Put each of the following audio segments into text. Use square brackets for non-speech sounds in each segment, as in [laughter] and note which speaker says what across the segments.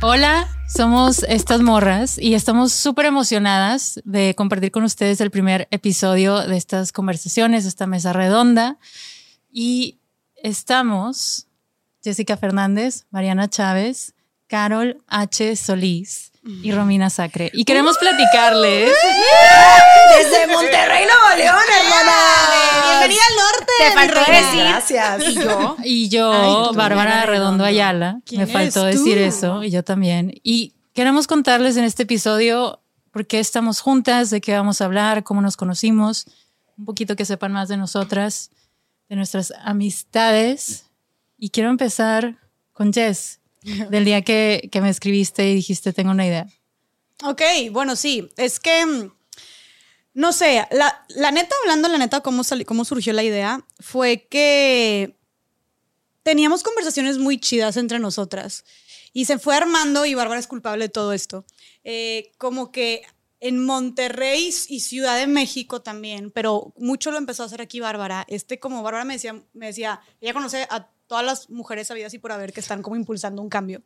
Speaker 1: Hola, somos estas morras y estamos súper emocionadas de compartir con ustedes el primer episodio de estas conversaciones, esta mesa redonda. Y estamos Jessica Fernández, Mariana Chávez, Carol H. Solís y Romina Sacre. Y queremos platicarles. [laughs]
Speaker 2: Desde Monterrey, Nuevo León, hermana.
Speaker 3: Bienvenida al norte.
Speaker 2: Te faltó decir.
Speaker 3: Gracias.
Speaker 2: Y yo.
Speaker 1: Y yo,
Speaker 3: Ay,
Speaker 1: Bárbara Redondo
Speaker 3: Redondo.
Speaker 1: Ayala.
Speaker 3: ¿Quién
Speaker 1: Me faltó decir eso y yo también. Y queremos contarles en este episodio por qué estamos juntas, de qué vamos a hablar, cómo nos conocimos, un poquito que sepan más de nosotras, de nuestras amistades. Y quiero empezar con Jess, [laughs] del día que, que me escribiste y dijiste, tengo una idea.
Speaker 3: Ok, bueno, sí. Es que, mm, no sé, la, la neta, hablando la neta, cómo, cómo surgió la idea, fue que teníamos conversaciones muy chidas entre nosotras. Y se fue armando, y Bárbara es culpable de todo esto. eh, como que en Monterrey y Ciudad de México también, pero mucho lo empezó a hacer aquí Bárbara. Este, como Bárbara me decía, me decía, ella conoce a todas las mujeres sabidas y por haber que están como impulsando un cambio.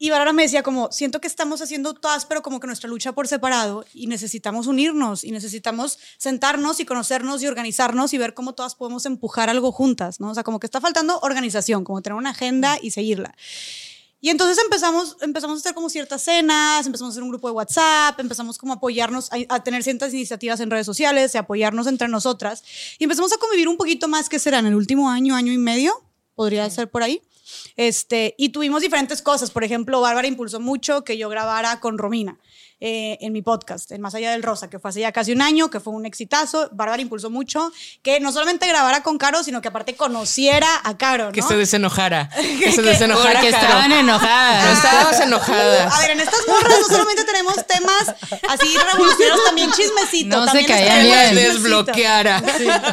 Speaker 3: Y Bárbara me decía como, siento que estamos haciendo todas, pero como que nuestra lucha por separado y necesitamos unirnos y necesitamos sentarnos y conocernos y organizarnos y ver cómo todas podemos empujar algo juntas, ¿no? O sea, como que está faltando organización, como tener una agenda y seguirla. Y entonces empezamos, empezamos a hacer como ciertas cenas, empezamos a hacer un grupo de WhatsApp, empezamos como a apoyarnos, a, tener ciertas iniciativas en redes sociales, a apoyarnos entre nosotras. Y empezamos a convivir un poquito más, que será en el último año, año y medio, podría ser por ahí. Este, y tuvimos diferentes cosas. Por ejemplo, Bárbara impulsó mucho que yo grabara con Romina eh, en mi podcast, en Más Allá del Rosa, que fue hace ya casi un año, que fue un exitazo. Bárbara impulsó mucho que no solamente grabara con Caro, sino que aparte conociera a Caro. ¿no? [laughs]
Speaker 4: Que se desenojara. Que se desenojara.
Speaker 1: Porque estaban
Speaker 4: No
Speaker 1: enojadas.
Speaker 4: estábamos enojadas.
Speaker 3: A ver, en estas morras no solamente tenemos temas así revolucionarios, también chismecito.
Speaker 1: No se
Speaker 3: también tenemos
Speaker 4: me
Speaker 1: bien.
Speaker 3: chismecito.
Speaker 4: desbloqueara.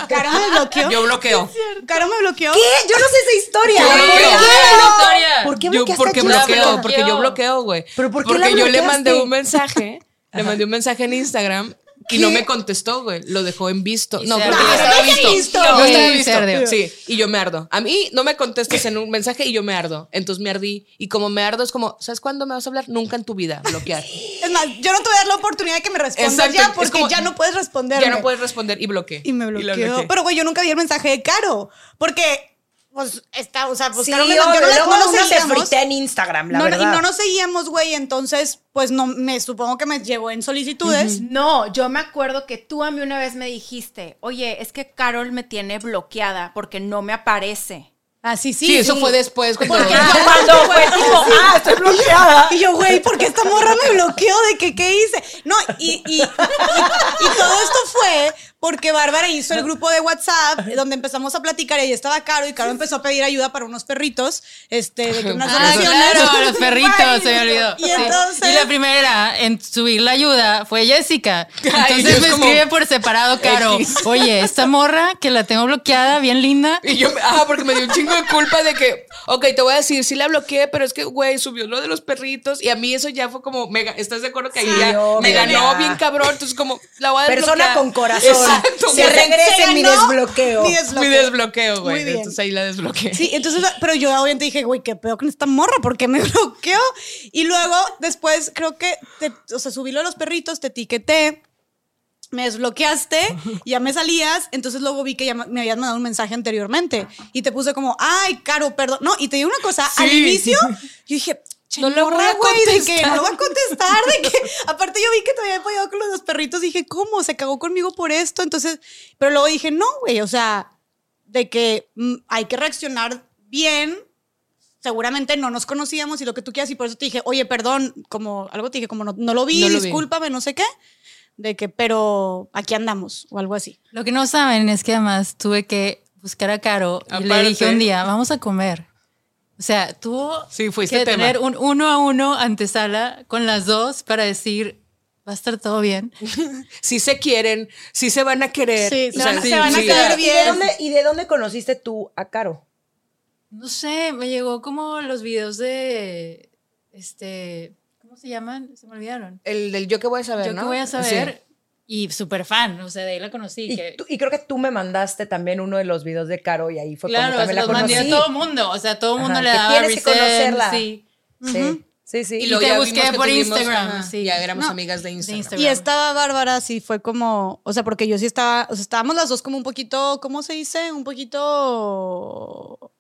Speaker 3: Caro me bloqueó.
Speaker 4: Yo bloqueo.
Speaker 3: Caro me bloqueó.
Speaker 2: ¿Qué? Yo no sé esa historia.
Speaker 4: Yo
Speaker 2: ¿Por
Speaker 4: bloqueo.
Speaker 2: qué? ¿Por qué
Speaker 4: Yo porque bloqueo, porque yo bloqueo, güey.
Speaker 2: ¿Pero por qué
Speaker 4: Porque
Speaker 2: la
Speaker 4: yo le mandé un mensaje, le mandé un mensaje en Instagram y no me contestó, güey. Lo dejó en visto. No,
Speaker 1: se
Speaker 4: creo que
Speaker 1: ardió.
Speaker 4: ya estaba visto.
Speaker 3: listo.
Speaker 4: No
Speaker 1: Sí,
Speaker 4: estaba visto. Sí, y yo me ardo. A mí no me contestes en un mensaje y yo me ardo. Entonces me ardí. Y como me ardo es como, ¿sabes cuándo me vas a hablar? Nunca en tu vida. Bloquear.
Speaker 3: Es más, yo no te voy a dar la oportunidad de que me respondas
Speaker 4: Exacto,
Speaker 3: ya porque
Speaker 4: como-
Speaker 3: ya no puedes responder.
Speaker 4: ya no puedes responder y bloqueé.
Speaker 3: Y me bloqueó.
Speaker 4: bloqueé.
Speaker 3: Pero, güey, yo nunca vi el mensaje de Caro. Porque, pues, está, o sea, pues,
Speaker 2: Sí,
Speaker 3: yo no, la-
Speaker 2: luego
Speaker 3: no nos seguíamos.
Speaker 2: en Instagram, la
Speaker 3: No,
Speaker 2: verdad.
Speaker 3: y no nos seguíamos, güey, entonces, pues, no, me supongo que me llegó en solicitudes.
Speaker 5: No, yo me acuerdo que tú a mí una vez me dijiste, oye, es que Carol me tiene bloqueada porque no me aparece.
Speaker 3: Ah, sí, sí.
Speaker 4: Sí, eso fue después. Cuando,
Speaker 2: Cuando fue tipo, ah, estoy bloqueada.
Speaker 3: Y yo, güey, ¿por qué esta morra me bloqueó? ¿De que qué hice? No, y, y, y- y todo esto fue porque Bárbara hizo el grupo de WhatsApp donde empezamos a platicar y ahí estaba Caro y Caro empezó a pedir ayuda para unos perritos, este, de que unas
Speaker 1: Ah, claro, los perritos, se me olvidó.
Speaker 3: Y
Speaker 1: Sí.
Speaker 3: entonces-
Speaker 1: Y la primera en subir la ayuda fue Jessica. Entonces me escribe por separado, Caro. Oye, esta morra que la tengo bloqueada, bien linda.
Speaker 4: Y yo, ajá, porque me dio un chingo de culpa de que, ok, te voy a decir, sí la bloqueé, pero es que, güey, subió lo de los perritos y a mí eso ya fue como, mega, ¿estás de acuerdo que ahí
Speaker 2: Sí,
Speaker 4: ya me ganó bien cabrón? Entonces, como, la voy a
Speaker 2: Persona con corazón.
Speaker 4: Exacto,
Speaker 2: Se regrese mi desbloqueo.
Speaker 3: mi
Speaker 4: Mi
Speaker 3: desbloqueo.
Speaker 4: desbloqueo, güey.
Speaker 3: Muy bien.
Speaker 4: Entonces ahí la desbloqueé.
Speaker 3: Sí, entonces, pero yo obviamente dije, güey, qué pedo con esta morra, porque me [laughs] bloqueó. Y luego, después, creo que, te- o sea, subí lo de los perritos, te etiqueté, me desbloqueaste, [laughs] ya me salías, entonces luego vi que ya me habías mandado un mensaje anteriormente y te puse como, ay, Caro, perdón. No, y te digo una cosa, al inicio, [laughs] yo dije,
Speaker 4: No le voy
Speaker 3: morra,
Speaker 4: a
Speaker 3: güey, de que no va a contestar, de que [laughs] aparte yo vi que te había apoyado con los dos perritos, dije, ¿cómo? Se cagó conmigo por esto, entonces, pero luego dije, no, güey, o sea, de que mm, hay que reaccionar bien. Seguramente no nos conocíamos y lo que tú quieras, y por eso te dije, oye, perdón, como algo te dije, como no, no lo vi,
Speaker 4: No lo vi.
Speaker 3: discúlpame, no sé qué, de que, pero aquí andamos o algo así.
Speaker 1: Lo que no saben es que además tuve que buscar a Caro y le
Speaker 4: Aparte.
Speaker 1: dije un día, vamos a comer. O sea, tuvo
Speaker 4: Sí, fuiste
Speaker 1: que
Speaker 4: tema.
Speaker 1: tener un uno a uno antesala con las dos para decir, va a estar todo bien. [laughs]
Speaker 4: Si se quieren, si se van a querer.
Speaker 3: Sí,
Speaker 4: O
Speaker 3: se
Speaker 4: sea,
Speaker 3: van se van a
Speaker 4: sí.
Speaker 3: quedar
Speaker 2: ¿Y de, dónde, ¿Y de dónde conociste tú a Caro?
Speaker 1: No sé, me llegó como los videos de, este, ¿cómo se llaman? Se me olvidaron.
Speaker 4: El del yo que voy a saber,
Speaker 1: Yo
Speaker 4: ¿no?
Speaker 1: que voy a
Speaker 4: Sí.
Speaker 1: saber. Y súper fan, o sea, de ahí la conocí.
Speaker 2: Y,
Speaker 1: que-
Speaker 2: tú- y creo que tú me mandaste también uno de los videos de Caro y ahí fue
Speaker 1: claro,
Speaker 2: cuando también
Speaker 1: se
Speaker 2: la
Speaker 1: los mandé
Speaker 2: conocí.
Speaker 1: a todo mundo. O sea, todo el mundo
Speaker 2: Ajá,
Speaker 1: le
Speaker 2: que
Speaker 1: daba
Speaker 2: tienes que conocerla.
Speaker 1: Sí.
Speaker 2: Sí, sí, sí.
Speaker 1: Y
Speaker 4: luego
Speaker 1: te
Speaker 4: ya
Speaker 1: busqué por
Speaker 4: tuvimos-
Speaker 1: Instagram,
Speaker 4: ajá,
Speaker 1: sí.
Speaker 4: Ya éramos
Speaker 3: No,
Speaker 4: amigas de Instagram.
Speaker 1: Instagram.
Speaker 3: Y esta Bárbara sí fue como, o sea, porque yo sí estaba, o sea, estábamos las dos como un poquito, ¿cómo se dice? Un poquito,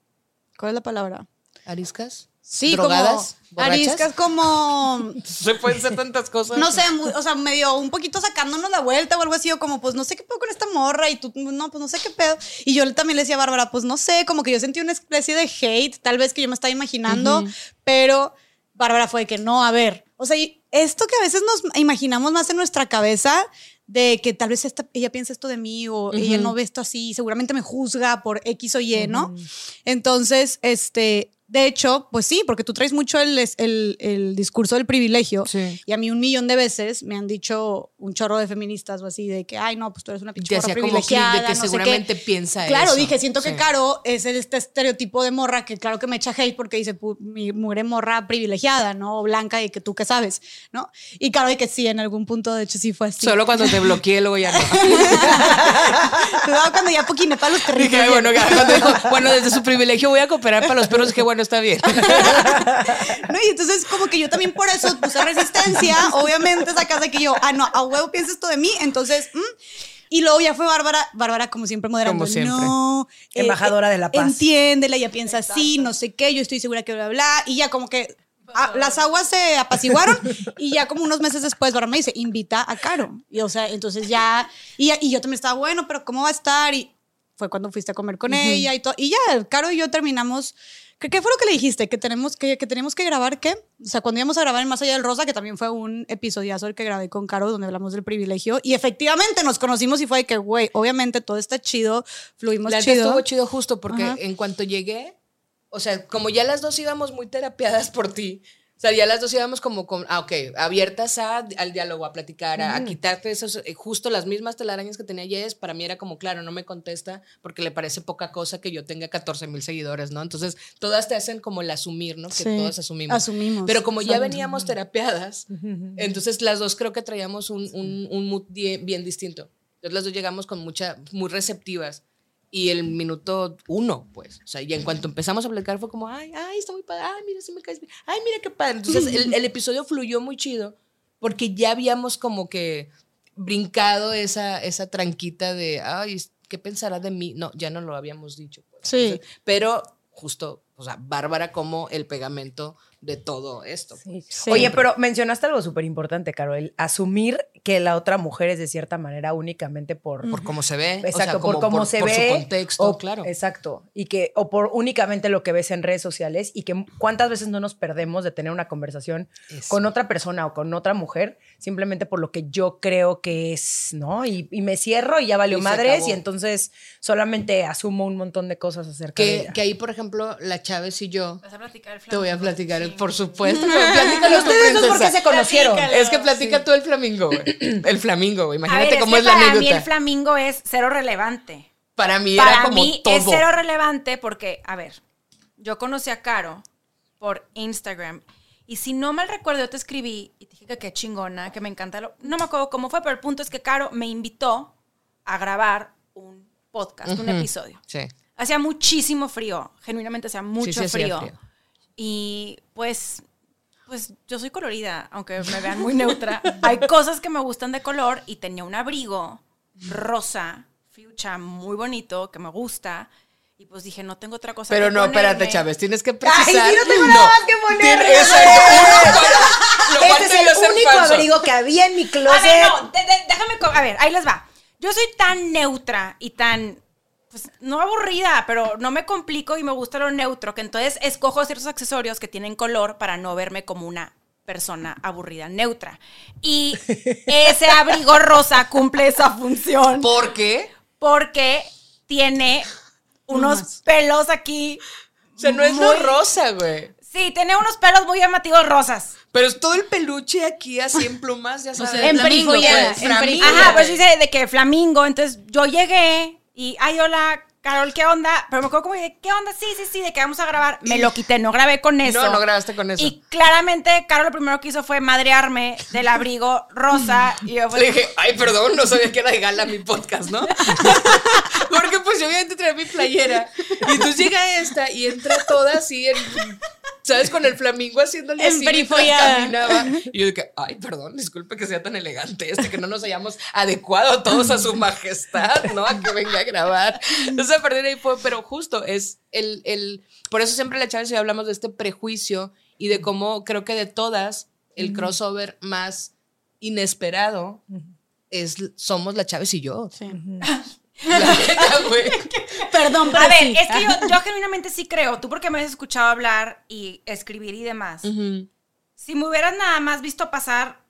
Speaker 3: ¿cuál es la palabra?
Speaker 4: ¿Ariscas?
Speaker 3: Sí,
Speaker 4: ¿Drogadas?
Speaker 3: como
Speaker 4: ¿Borrachas?
Speaker 3: ariscas, como,
Speaker 4: Se pueden ser tantas cosas.
Speaker 3: no sé, muy- o sea, medio un poquito sacándonos la vuelta o algo así, o como, pues no sé qué pedo con esta morra y tú, no, pues no sé qué pedo. Y yo también le decía a Bárbara, pues no sé, como que yo sentí una especie de hate, tal vez que yo me estaba imaginando, pero Bárbara fue de que no, a ver, o sea, y esto que a veces nos imaginamos más en nuestra cabeza, de que tal vez esta- ella piensa esto de mí o ella no ve esto así, seguramente me juzga por X o Y, ¿no? Entonces, este, de hecho, pues sí, porque tú traes mucho el, el, el discurso del privilegio
Speaker 4: Sí.
Speaker 3: y a mí un millón de veces me han dicho un chorro de feministas o así de que, ay, no, pues tú eres una pinche morra
Speaker 4: como
Speaker 3: privilegiada,
Speaker 4: de que
Speaker 3: no sé qué.
Speaker 4: seguramente piensa
Speaker 3: Claro,
Speaker 4: eso.
Speaker 3: dije, siento que. Caro es este estereotipo de morra que claro que me echa hate porque dice, "Pu- mi mugre morra privilegiada, ¿no? O blanca y que tú qué sabes, ¿no? Y claro, de que sí, en algún punto, de hecho, sí fue así.
Speaker 4: Solo cuando te bloqueé, luego ya no. [laughs]
Speaker 3: Cuando ya poquiné para los perritos.
Speaker 4: Dije, bueno, ya, cuando dijo, bueno, desde su privilegio voy a cooperar para los perros, que bueno, está bien. [laughs]
Speaker 3: No, y entonces como que yo también por eso puse resistencia, obviamente esa casa que yo, ah, no, a huevo piensa esto de mí, entonces, mm. y luego ya fue Bárbara, Bárbara como siempre moderando,
Speaker 4: Como siempre.
Speaker 3: no, eh,
Speaker 2: Embajadora de la paz.
Speaker 3: Entiéndela, ella piensa así, no sé qué, yo estoy segura que bla, bla, y ya como que ah, las aguas se apaciguaron y ya como unos meses después Bárbara me dice, invita a Caro, y o sea, entonces ya, y, y yo también estaba, bueno, pero ¿cómo va a estar? Y fue cuando fuiste a comer con ella y todo, y ya, Caro y yo terminamos ¿Qué, qué fue lo que le dijiste? ¿Que tenemos que, que teníamos que grabar qué? O sea, cuando íbamos a grabar en Más Allá del Rosa, que también fue un episodiazo el que grabé con Caro, donde hablamos del privilegio. Y efectivamente nos conocimos y fue de que, güey, obviamente todo está chido, fluimos
Speaker 4: La
Speaker 3: chido.
Speaker 4: estuvo chido justo porque
Speaker 3: Ajá.
Speaker 4: en cuanto llegué, o sea, como ya las dos íbamos muy terapiadas por ti, o sea, ya las dos íbamos como, con, ah, ok, abiertas a, al diálogo, a platicar, a, a quitarte esos, eh, justo las mismas telarañas que tenía Jess, para mí era como, claro, no me contesta porque le parece poca cosa que yo tenga 14 mil seguidores, ¿no? Entonces, todas te hacen como el asumir, ¿no? Que
Speaker 3: Sí,
Speaker 4: todas asumimos.
Speaker 3: asumimos.
Speaker 4: Pero como ya veníamos terapiadas, entonces las dos creo que traíamos un, un, un mood bien, bien distinto. Entonces las dos llegamos con mucha, muy receptivas. Y el minuto uno, pues, o sea, y en cuanto empezamos a platicar fue como, ay, ay, está muy padre, ay, mira, sí me caes bien, ay, mira qué padre. Entonces el, el episodio fluyó muy chido porque ya habíamos como que brincado esa, esa tranquita de, ay, ¿qué pensará de mí? No, ya no lo habíamos dicho. pues.
Speaker 3: Sí.
Speaker 4: Entonces, pero justo, o sea, Bárbara como el pegamento de todo esto. pues.
Speaker 3: Sí.
Speaker 2: Oye, pero mencionaste algo súper importante, Caro, el asumir que la otra mujer es de cierta manera únicamente por...
Speaker 4: Por cómo se ve, o sea,
Speaker 2: Exacto,
Speaker 4: como
Speaker 2: por cómo se
Speaker 4: por
Speaker 2: ve.
Speaker 4: su contexto,
Speaker 2: o-
Speaker 4: claro.
Speaker 2: Exacto. Y que, o por únicamente lo que ves en redes sociales y que cuántas veces no nos perdemos de tener una conversación
Speaker 4: Eso.
Speaker 2: con otra persona o con otra mujer simplemente por lo que yo creo que es, ¿no? Y, y me cierro y ya valió
Speaker 4: Y
Speaker 2: madres y entonces solamente asumo un montón de cosas acerca de
Speaker 4: Que,
Speaker 2: ella.
Speaker 4: que ahí, por ejemplo, la Chávez y yo,
Speaker 5: Vas a platicar el
Speaker 4: te voy a platicar, el-. Por supuesto. [laughs] Platícalo
Speaker 2: ¿Ustedes dos por qué
Speaker 4: princesa.
Speaker 2: se conocieron?
Speaker 5: Platícalo.
Speaker 4: Es que platica tú el flamingo, güey. El flamingo, güey.
Speaker 5: A
Speaker 4: Imagínate
Speaker 5: ver,
Speaker 4: cómo
Speaker 5: es
Speaker 4: es,
Speaker 5: que
Speaker 4: la
Speaker 5: para
Speaker 4: anécdota.
Speaker 5: mí el flamingo es cero relevante.
Speaker 4: para mí era
Speaker 5: Para
Speaker 4: como
Speaker 5: mí
Speaker 4: todo.
Speaker 5: es cero relevante porque, a ver, yo conocí a Caro por Instagram y si no mal recuerdo, yo te escribí y te dije que qué chingona, que me encanta. Lo, no me acuerdo cómo fue, pero el punto es que Caro me invitó a grabar un podcast, un episodio.
Speaker 4: Sí.
Speaker 5: Hacía muchísimo frío, genuinamente hacía mucho
Speaker 4: sí hacía
Speaker 5: frío.
Speaker 4: frío.
Speaker 5: Y pues, pues yo soy colorida, aunque me vean muy neutra. [laughs] Hay cosas que me gustan de color y tenía un abrigo rosa, fuchsia, muy bonito, que me gusta. Y pues dije, no tengo otra cosa
Speaker 4: Pero
Speaker 5: que
Speaker 4: no, espérate,
Speaker 5: ponerme.
Speaker 4: Chávez, tienes que precisar.
Speaker 2: sí, no tengo nada más que
Speaker 4: cual
Speaker 2: Este es el único
Speaker 4: falso.
Speaker 2: abrigo que había en mi closet.
Speaker 5: A ver, no, de- de- déjame, a ver, ahí les va. Yo soy tan neutra y tan, pues no aburrida, pero no me complico y me gusta lo neutro, que entonces escojo ciertos accesorios que tienen color para no verme como una persona aburrida, neutra. Y ese abrigo rosa cumple esa función
Speaker 4: ¿Por qué?
Speaker 5: porque tiene unos pelos aquí.
Speaker 4: O sea, no es lo
Speaker 5: muy-
Speaker 4: rosa, güey.
Speaker 5: Sí, tiene unos pelos muy llamativos rosas.
Speaker 4: Pero es todo el peluche aquí así en plumas, ya sabes.
Speaker 1: sea,
Speaker 3: En
Speaker 1: flamingo, pues,
Speaker 3: en
Speaker 1: flamingo.
Speaker 5: Ajá, pues dice de que flamingo. Entonces yo llegué y, ay, hola, Carol, ¿qué onda? Pero me acuerdo como de, ¿qué onda? Sí, sí, sí, de que vamos a grabar. Me lo quité, no grabé con eso.
Speaker 4: No, no grabaste con eso.
Speaker 5: Y claramente, Carol lo primero que hizo fue madrearme del abrigo rosa. Y yo pues,
Speaker 4: Le dije, ay, perdón, no sabía que era de gala mi podcast, ¿no? [laughs] Porque pues yo obviamente traía mi playera. Y entonces llega esta y entra toda así en, ¿sabes? Con el flamingo haciéndole
Speaker 3: En
Speaker 4: así caminaba. Y yo dije, ay, perdón, disculpe que sea tan elegante este, que no nos hayamos adecuado todos a su majestad, ¿no? A que venga a grabar. Entonces a de ahí fue, pero justo es el, el, por eso siempre la Chávez y yo hablamos de este prejuicio y de cómo creo que de todas el crossover más inesperado es somos la Chávez y yo. [laughs] Güey. [laughs]
Speaker 3: Perdón, pero
Speaker 5: A ver,
Speaker 3: sí.
Speaker 5: es que yo, [laughs] yo genuinamente sí creo. Tú porque me has escuchado hablar y escribir y demás. Si me hubieras nada más visto pasar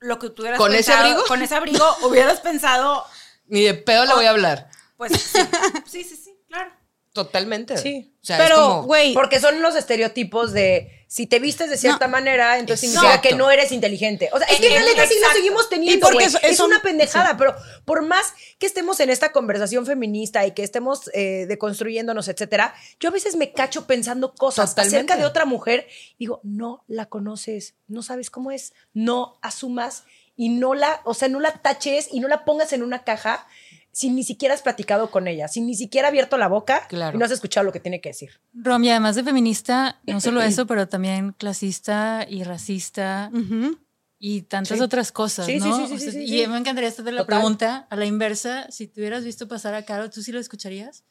Speaker 5: lo que tú hubieras
Speaker 4: ¿Con ese
Speaker 5: pensado,
Speaker 4: abrigo?
Speaker 5: Con ese abrigo, hubieras pensado,
Speaker 4: Ni de pedo le voy a hablar.
Speaker 5: Pues sí, [laughs] sí, sí, sí, claro.
Speaker 4: Totalmente.
Speaker 2: Sí.
Speaker 4: O sea, es
Speaker 3: Pero,
Speaker 4: como-
Speaker 3: güey,
Speaker 2: Porque son los estereotipos de si te vistes de cierta manera, entonces
Speaker 4: Exacto.
Speaker 2: significa que no eres inteligente. O sea, es que en realidad sí lo seguimos
Speaker 3: Y
Speaker 2: teniendo,
Speaker 3: porque
Speaker 2: Es una pendejada, pero por más que estemos en esta conversación feminista y que estemos eh, deconstruyéndonos, etcétera, yo a veces me cacho pensando cosas
Speaker 4: Totalmente.
Speaker 2: acerca de otra mujer y digo, no la conoces, no sabes cómo es, no asumas y no la, o sea, no la taches y no la pongas en una caja sin ni siquiera has platicado con ella, sin ni siquiera abierto la boca
Speaker 4: Claro.
Speaker 2: y no has escuchado lo que tiene que decir.
Speaker 1: Rom, y además de feminista, no solo [clears throat] eso, pero también clasista y racista y tantas
Speaker 2: Sí.
Speaker 1: otras cosas,
Speaker 2: Sí, sí,
Speaker 1: ¿no?
Speaker 2: sí, sí,
Speaker 1: O sea,
Speaker 2: sí, sí,
Speaker 1: y
Speaker 2: sí.
Speaker 1: me encantaría hacerte la
Speaker 2: Total.
Speaker 1: pregunta a la inversa. Si te hubieras visto pasar a Caro, ¿tú sí lo escucharías?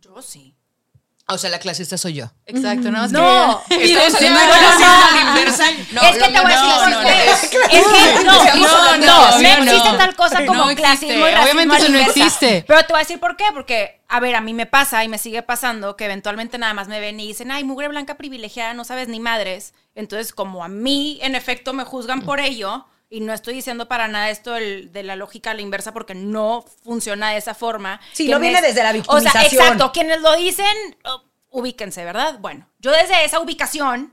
Speaker 5: Yo sí.
Speaker 4: O sea, la clasista soy yo.
Speaker 1: Exacto, nada más
Speaker 5: No.
Speaker 1: quería- [laughs]
Speaker 4: Estamos haciendo la [laughs] inversa. No,
Speaker 5: es que te voy a decir
Speaker 4: no,
Speaker 5: por
Speaker 4: no, es-
Speaker 5: Es que no,
Speaker 4: No,
Speaker 5: no,
Speaker 4: no,
Speaker 5: no,
Speaker 1: no,
Speaker 5: existe
Speaker 1: no.
Speaker 5: tal cosa
Speaker 1: No
Speaker 5: como clasismo y racismo
Speaker 1: Obviamente eso no existe.
Speaker 5: Pero te voy a decir por qué, porque, a ver, a mí me pasa y me sigue pasando que eventualmente nada más me ven y dicen, ay, mugre blanca privilegiada, no sabes ni madres. Entonces, como a mí, en efecto, me juzgan por ello, y no estoy diciendo para nada esto del- de la lógica a la inversa porque no funciona de esa forma.
Speaker 2: Sí, no viene desde la
Speaker 5: O sea,
Speaker 2: victimización.
Speaker 5: exacto, quienes lo dicen, oh, ubíquense, ¿verdad? Bueno, yo desde esa ubicación,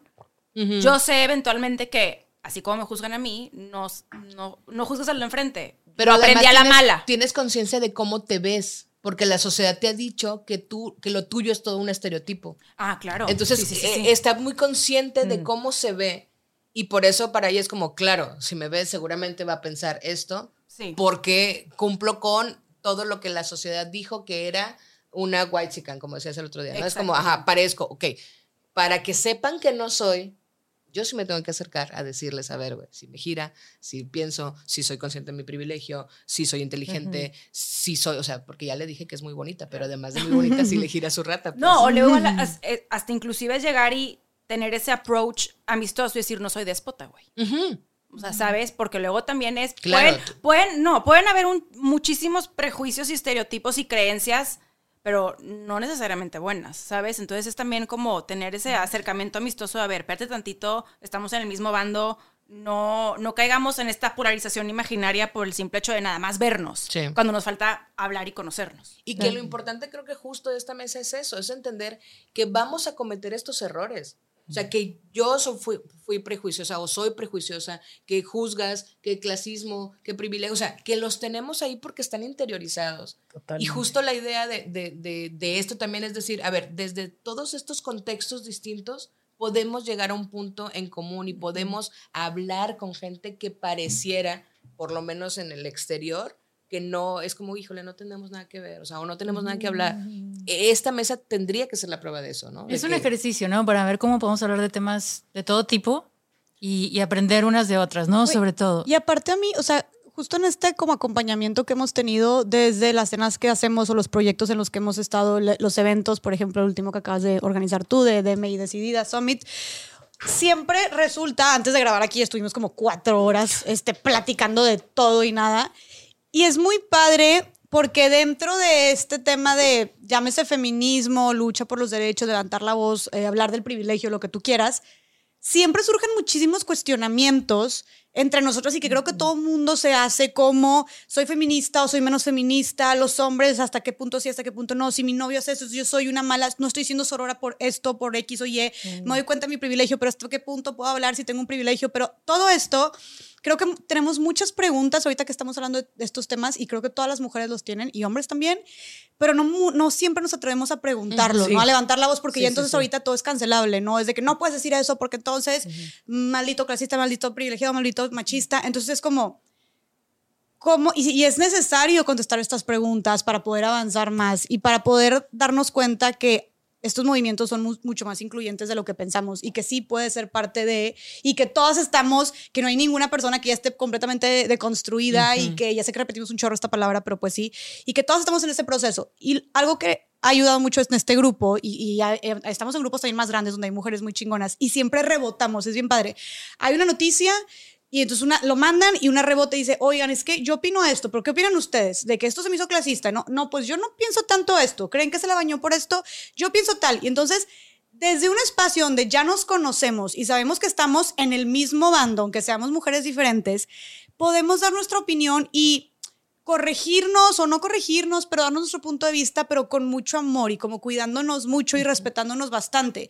Speaker 5: yo sé eventualmente que, así como me juzgan a mí, no, no, no juzgues al de enfrente. Pero aprendí a la
Speaker 4: tienes-
Speaker 5: mala.
Speaker 4: Tienes conciencia de cómo te ves, porque la sociedad te ha dicho que tú, que lo tuyo es todo un estereotipo.
Speaker 5: Ah, claro.
Speaker 4: Entonces,
Speaker 5: Sí, sí, sí,
Speaker 4: eh,
Speaker 5: sí.
Speaker 4: está muy consciente de cómo se ve. Y por eso para ella es como, claro, si me ve seguramente va a pensar esto,
Speaker 5: Sí.
Speaker 4: porque cumplo con todo lo que la sociedad dijo que era una white chican, como decías el otro día. ¿no? Es como, ajá, parezco, ok. Para que sepan que no soy, yo sí me tengo que acercar a decirles, a ver, güey, si me gira, si pienso, si soy consciente de mi privilegio, si soy inteligente, si soy, o sea, porque ya le dije que es muy bonita, pero además de muy bonita, sí le gira su rata. pues.
Speaker 5: No, o luego la- [laughs] as- eh, hasta inclusive llegar y tener ese approach amistoso y decir, no soy déspota, güey. O sea, ¿sabes? Porque luego también es.
Speaker 4: Claro.
Speaker 5: Pueden, pueden- no, pueden haber un- muchísimos prejuicios y estereotipos y creencias, pero no necesariamente buenas, ¿sabes? Entonces es también como tener ese acercamiento amistoso. A ver, espérate tantito, estamos en el mismo bando. No, no caigamos en esta polarización imaginaria por el simple hecho de nada más vernos.
Speaker 4: Sí.
Speaker 5: Cuando nos falta hablar y conocernos.
Speaker 4: Y que lo importante creo que justo de esta mesa es eso, es entender que vamos a cometer estos errores. O sea, que yo so- fui, fui prejuiciosa o soy prejuiciosa, que juzgas, que clasismo, que privilegio, o sea, que los tenemos ahí porque están interiorizados. Y justo la idea de, de- de- de esto también es decir, a ver, desde todos estos contextos distintos podemos llegar a un punto en común y podemos hablar con gente que pareciera, por lo menos en el exterior, que no es como, híjole, no tenemos nada que ver, o sea, o no tenemos nada que hablar. Esta mesa tendría que ser la prueba de eso, ¿no? De
Speaker 1: Es un
Speaker 4: que-
Speaker 1: ejercicio, ¿no? Para ver cómo podemos hablar de temas de todo tipo y, y aprender unas de otras, ¿no? Sobre todo.
Speaker 3: Y aparte a mí, o sea, justo en este como acompañamiento que hemos tenido desde las cenas que hacemos o los proyectos en los que hemos estado, los eventos, por ejemplo, el último que acabas de organizar tú, de DMI Decidida Summit, siempre resulta, antes de grabar aquí estuvimos como cuatro horas este, platicando de todo y nada. Y es muy padre porque dentro de este tema de, llámese feminismo, lucha por los derechos, levantar la voz, eh, hablar del privilegio, lo que tú quieras, siempre surgen muchísimos cuestionamientos entre nosotros y que creo que todo el mundo se hace como soy feminista o soy menos feminista, los hombres hasta qué punto sí, hasta qué punto no, si mi novio hace eso, yo soy una mala, no estoy siendo sorora por esto, por X o Y, me doy cuenta de mi privilegio, pero hasta qué punto puedo hablar si tengo un privilegio, pero todo esto creo que tenemos muchas preguntas ahorita que estamos hablando de estos temas y creo que todas las mujeres los tienen y hombres también, pero no, no siempre nos atrevemos a preguntarlo,
Speaker 2: Sí.
Speaker 3: ¿no? A levantar la voz porque
Speaker 2: Sí,
Speaker 3: ya entonces
Speaker 2: sí.
Speaker 3: ahorita todo es cancelable, ¿no? Es de que no puedes decir eso porque entonces maldito clasista, maldito privilegiado, maldito machista. Entonces es como, ¿cómo? Y, y es necesario contestar estas preguntas para poder avanzar más y para poder darnos cuenta que estos movimientos son mu- mucho más incluyentes de lo que pensamos y que sí puede ser parte de, y que todas estamos, que no hay ninguna persona que ya esté completamente deconstruida y que ya sé que repetimos un chorro esta palabra, pero pues sí, y que todas estamos en ese proceso. Y algo que ha ayudado mucho en este grupo, y, y eh, estamos en grupos también más grandes donde hay mujeres muy chingonas, y siempre rebotamos, es bien padre. Hay una noticia y entonces una, lo mandan y una rebote dice, oigan, es que yo opino esto, pero ¿qué opinan ustedes? De que esto se me hizo clasista. No, no, pues yo no pienso tanto esto. ¿Creen que se la bañó por esto? Yo pienso tal. Y entonces, desde un espacio donde ya nos conocemos y sabemos que estamos en el mismo bando, aunque seamos mujeres diferentes, podemos dar nuestra opinión y corregirnos o no corregirnos, pero darnos nuestro punto de vista, pero con mucho amor y como cuidándonos mucho y respetándonos bastante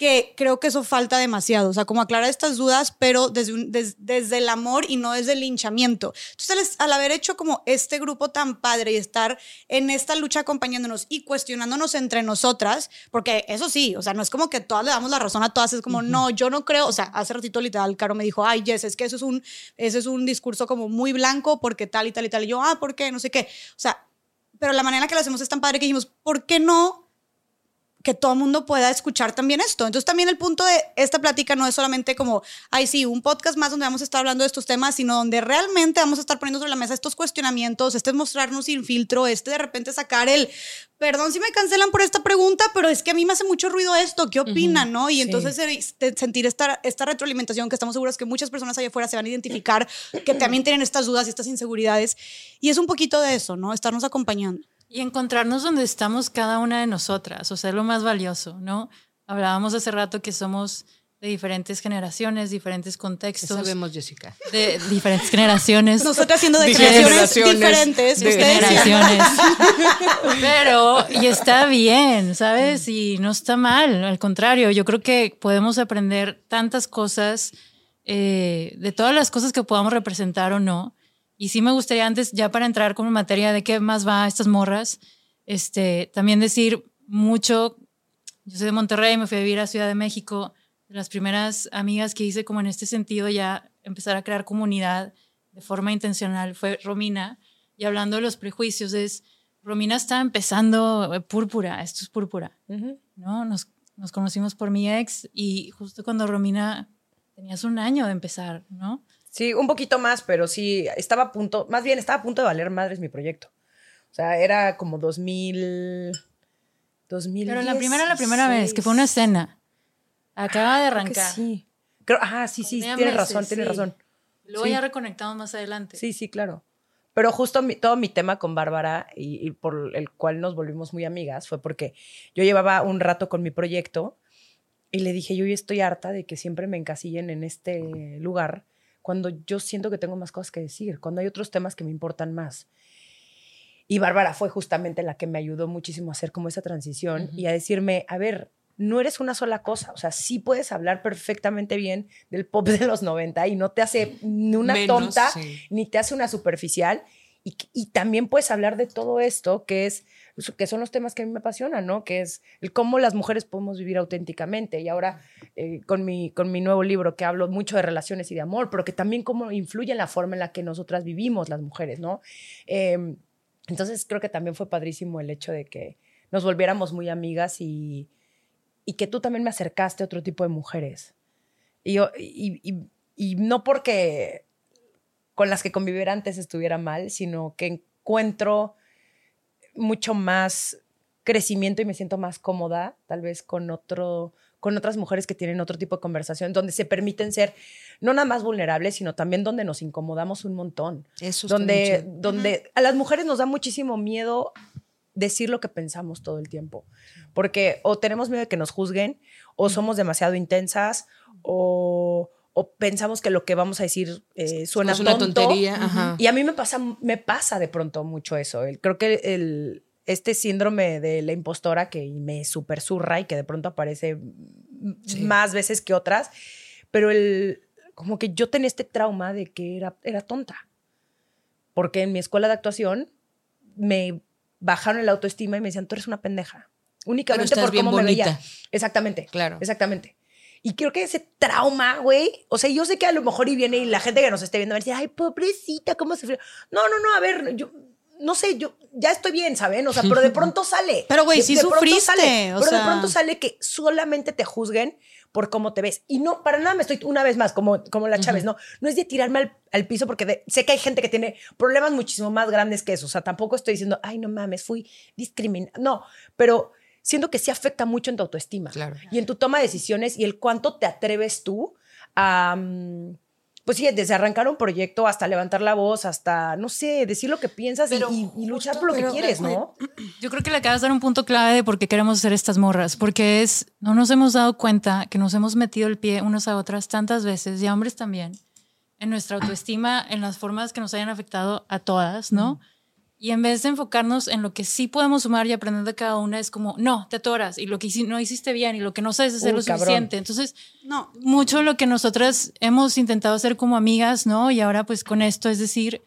Speaker 3: que creo que eso falta demasiado, o sea, como aclarar estas dudas, pero desde, un- des- desde el amor y no desde el linchamiento. Entonces, al, al haber hecho como este grupo tan padre y estar en esta lucha acompañándonos y cuestionándonos entre nosotras, porque eso sí, o sea, no es como que todas le damos la razón a todas, es como, no, yo no creo, o sea, hace ratito literal, Caro me dijo, ay, Jess, es que eso es un, ese es un discurso como muy blanco porque tal y tal y tal, y yo, ah, ¿por qué? No sé qué, o sea, pero la manera en la que lo hacemos es tan padre que dijimos, ¿por qué no? Que todo el mundo pueda escuchar también esto. Entonces también el punto de esta plática no es solamente como, ay sí, un podcast más donde vamos a estar hablando de estos temas, sino donde realmente vamos a estar poniendo sobre la mesa estos cuestionamientos, este mostrarnos sin filtro, este de repente sacar el, perdón si me cancelan por esta pregunta, pero es que a mí me hace mucho ruido esto, ¿qué opinan? ¿no? Y
Speaker 2: sí.
Speaker 3: entonces eh, sentir esta, esta retroalimentación que estamos seguros que muchas personas allá afuera se van a identificar, que también tienen estas dudas y estas inseguridades. Y es un poquito de eso, ¿no? Estarnos acompañando.
Speaker 1: Y encontrarnos donde estamos cada una de nosotras, o sea, lo más valioso, ¿no? Hablábamos hace rato que somos de diferentes generaciones, diferentes
Speaker 4: ¿Qué
Speaker 1: contextos,
Speaker 4: sabemos, Jessica?
Speaker 1: de diferentes generaciones.
Speaker 3: Nosotras siendo de
Speaker 4: De
Speaker 3: generaciones diferentes,
Speaker 4: de
Speaker 1: generaciones. [laughs] Pero, y está bien, ¿sabes? Y no está mal, al contrario, yo creo que podemos aprender tantas cosas, eh, de todas las cosas que podamos representar o no. Y sí me gustaría antes, ya para entrar con materia de qué más va a estas morras, este, también decir mucho, yo soy de Monterrey, me fui a vivir a Ciudad de México, las primeras amigas que hice como en este sentido ya empezar a crear comunidad de forma intencional fue Romina. Y hablando de los prejuicios, es, Romina está empezando eh, púrpura, esto es púrpura, ¿no? Nos, nos conocimos por mi ex y justo cuando Romina tenías un año de empezar, ¿no?
Speaker 2: Sí, un poquito más, pero sí, estaba a punto, más bien estaba a punto de valer madres mi proyecto. O sea, era como 2000... 2000
Speaker 1: Pero la primera, la primera vez, que fue una escena, acaba de arrancar.
Speaker 2: sí. Creo, ah, sí, sí, tienes
Speaker 1: meses,
Speaker 2: razón, tienes
Speaker 1: sí.
Speaker 2: razón.
Speaker 1: Luego
Speaker 2: Sí.
Speaker 1: ya reconectamos más adelante.
Speaker 2: Sí, sí, claro. Pero justo mi- todo mi tema con Bárbara y, y por el cual nos volvimos muy amigas fue porque yo llevaba un rato con mi proyecto y le dije, yo ya estoy harta de que siempre me encasillen en este lugar cuando yo siento que tengo más cosas que decir, cuando hay otros temas que me importan más. Y Bárbara fue justamente la que me ayudó muchísimo a hacer como esa transición y a decirme, a ver, no eres una sola cosa, o sea, sí puedes hablar perfectamente bien del pop de los 90 y no te hace ni una
Speaker 4: Menos,
Speaker 2: tonta
Speaker 4: sí.
Speaker 2: ni te hace una superficial. Y, también puedes hablar de todo esto, que, es, que son los temas que a mí me apasionan, ¿no? Que es cómo las mujeres podemos vivir auténticamente. Y ahora eh, con, mi, con mi nuevo libro que hablo mucho de relaciones y de amor, pero que también cómo influye en la forma en la que nosotras vivimos las mujeres, ¿no? Eh, entonces creo que también fue padrísimo el hecho de que nos volviéramos muy amigas y, y que tú también me acercaste a otro tipo de mujeres. Y, y- y no porque con las que convivir antes estuviera mal, sino que encuentro mucho más crecimiento y me siento más cómoda, tal vez con otro con otras mujeres que tienen otro tipo de conversación, donde se permiten ser no nada más vulnerables, sino también donde nos incomodamos un montón.
Speaker 4: Eso
Speaker 2: Donde, donde a las mujeres nos da muchísimo miedo decir lo que pensamos todo el tiempo. Porque o tenemos miedo de que nos juzguen, o somos demasiado intensas, o, o pensamos que lo que vamos a decir eh, suena
Speaker 4: Es una
Speaker 2: tonto.
Speaker 4: tontería, ajá.
Speaker 2: Y a mí me pasa, me pasa de pronto mucho eso. El- creo que el, este síndrome de la impostora que me super zurra y que de pronto aparece
Speaker 4: Sí.
Speaker 2: más veces que otras, pero el, como que yo tenía este trauma de que era, era tonta. Porque en mi escuela de actuación me bajaron la autoestima y me decían, tú eres una pendeja. Únicamente por cómo me veía. Exactamente.
Speaker 4: Claro.
Speaker 2: Exactamente. Y creo que ese trauma, güey, o sea, yo sé que a lo mejor y viene y la gente que nos esté viendo va a decir, ay, pobrecita, ¿cómo se fue? No, no, no, a ver, yo no sé, yo ya estoy bien, ¿saben? O sea, pero de [laughs] pronto sale.
Speaker 3: Pero, güey,
Speaker 2: De-
Speaker 3: sí
Speaker 2: de
Speaker 3: sufriste,
Speaker 2: sale,
Speaker 3: o
Speaker 2: pero de
Speaker 3: sea.
Speaker 2: pronto sale que solamente te juzguen por cómo te ves. Y no, para nada me estoy, una vez más, como, como la Chávez, no, no es de tirarme al, al piso porque de- sé que hay gente que tiene problemas muchísimo más grandes que eso. O sea, tampoco estoy diciendo, ay, no mames, fui discriminada. No, pero siento que sí afecta mucho en tu autoestima
Speaker 4: Claro.
Speaker 2: y en tu toma de decisiones y el cuánto te atreves tú a, mm, pues sí, desde arrancar un proyecto hasta levantar la voz, hasta, no sé, decir lo que piensas y-
Speaker 4: Pero
Speaker 2: y, y luchar por lo que quieres, ¿no? [clears throat]
Speaker 1: Yo creo que le acabas de dar un punto clave de por qué queremos hacer estas morras, porque es, no nos hemos dado cuenta que nos hemos metido el pie unas a otras tantas veces, y a hombres también, en nuestra autoestima, en las formas que nos hayan afectado a todas, ¿no? Y en vez de enfocarnos en lo que sí podemos sumar y aprender de cada una, es como, no, te atoras, y lo que no hiciste bien, y lo que no sabes hacer
Speaker 2: Uy,
Speaker 1: lo
Speaker 2: cabrón.
Speaker 1: suficiente. Entonces,
Speaker 3: No,
Speaker 1: mucho lo que nosotras hemos intentado hacer como amigas, ¿no? Y ahora pues con esto, es decir,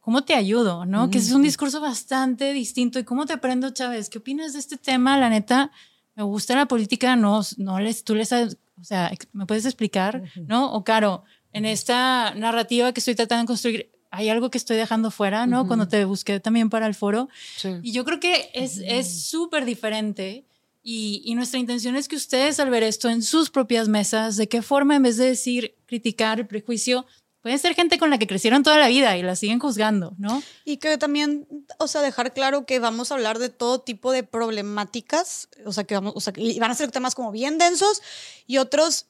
Speaker 1: ¿cómo te ayudo? ¿No? Que ese es un discurso bastante distinto. ¿Y cómo te aprendo, Chávez? ¿Qué opinas de este tema? La neta, me gusta la política, no, no les, tú les sabes, o sea, ¿me puedes explicar? ¿No? O Caro, en esta narrativa que estoy tratando de construir, hay algo que estoy dejando fuera, ¿no? Cuando te busqué también para el foro.
Speaker 4: Sí.
Speaker 1: Y yo creo que es es súper diferente. Y, y nuestra intención es que ustedes al ver esto en sus propias mesas, de qué forma en vez de decir, criticar el prejuicio, puede ser gente con la que crecieron toda la vida y la siguen juzgando, ¿no?
Speaker 3: Y que también, o sea, dejar claro que vamos a hablar de todo tipo de problemáticas, o sea, que vamos, o sea, y van a ser temas como bien densos y otros,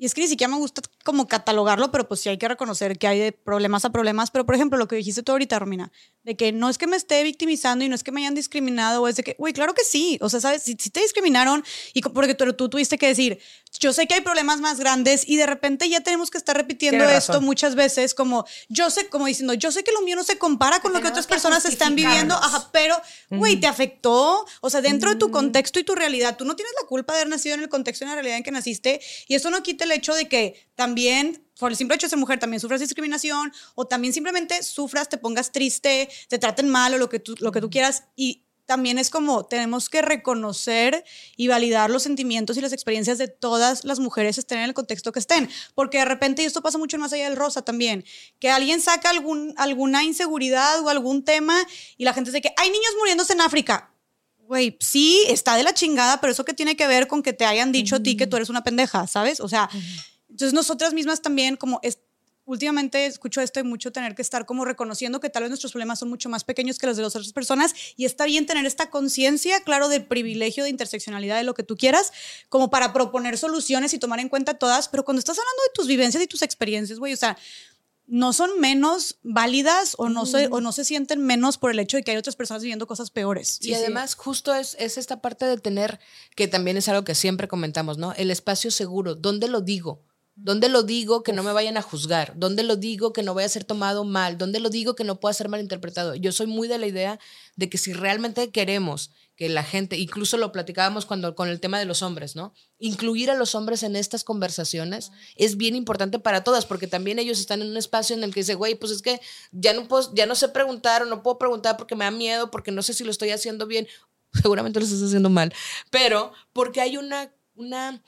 Speaker 3: y es que ni siquiera me gusta como catalogarlo, pero pues sí hay que reconocer que hay de problemas a problemas, pero por ejemplo, lo que dijiste tú ahorita, Romina, de que no es que me esté victimizando y no es que me hayan discriminado, o es de que, güey, claro que sí, o sea, ¿sabes? Si, si te discriminaron y porque tú, tú tuviste que decir, yo sé que hay problemas más grandes y de repente ya tenemos que estar repitiendo
Speaker 2: Tienes
Speaker 3: esto
Speaker 2: razón.
Speaker 3: muchas veces como, yo sé, como diciendo, yo sé que lo mío no se compara con lo que otras
Speaker 5: que
Speaker 3: personas están viviendo, ajá, pero, güey, te afectó. O sea, dentro de tu contexto y tu realidad, tú no tienes la culpa de haber nacido en el contexto y en la realidad en que naciste. Y eso no quita el hecho de que también, por el simple hecho de ser mujer, también sufras discriminación o también simplemente sufras, te pongas triste, te traten mal o lo que tú, lo que tú quieras. Y también es como tenemos que reconocer y validar los sentimientos y las experiencias de todas las mujeres estén en el contexto que estén. Porque de repente, y esto pasa mucho más allá del rosa también, que alguien saca algún, alguna inseguridad o algún tema y la gente dice que hay niños muriéndose en África. Güey, sí, está de la chingada, pero eso que tiene que ver con que te hayan dicho a ti que tú eres una pendeja, ¿sabes? O sea, entonces nosotras mismas también como es, últimamente escucho esto y mucho tener que estar como reconociendo que tal vez nuestros problemas son mucho más pequeños que los de las otras personas y está bien tener esta conciencia, claro, del privilegio de interseccionalidad de lo que tú quieras, como para proponer soluciones y tomar en cuenta todas, pero cuando estás hablando de tus vivencias y tus experiencias, güey, o sea, no son menos válidas o no, se, o no se sienten menos por el hecho de que hay otras personas viviendo cosas peores.
Speaker 4: y además, justo es, es esta parte de tener, que también es algo que siempre comentamos, ¿no? El espacio seguro. ¿Dónde lo digo? ¿Dónde lo digo que no me vayan a juzgar? ¿Dónde lo digo que no vaya a ser tomado mal? ¿Dónde lo digo que no pueda ser malinterpretado? Yo soy muy de la idea de que si realmente queremos que la gente, incluso lo platicábamos cuando con el tema de los hombres, ¿no? Incluir a los hombres en estas conversaciones es bien importante para todas, porque también ellos están en un espacio en el que dice, güey, pues es que ya no puedo, ya no sé preguntar o no puedo preguntar porque me da miedo, porque no sé si lo estoy haciendo bien. [laughs] Seguramente lo estás haciendo mal, pero porque hay una, una,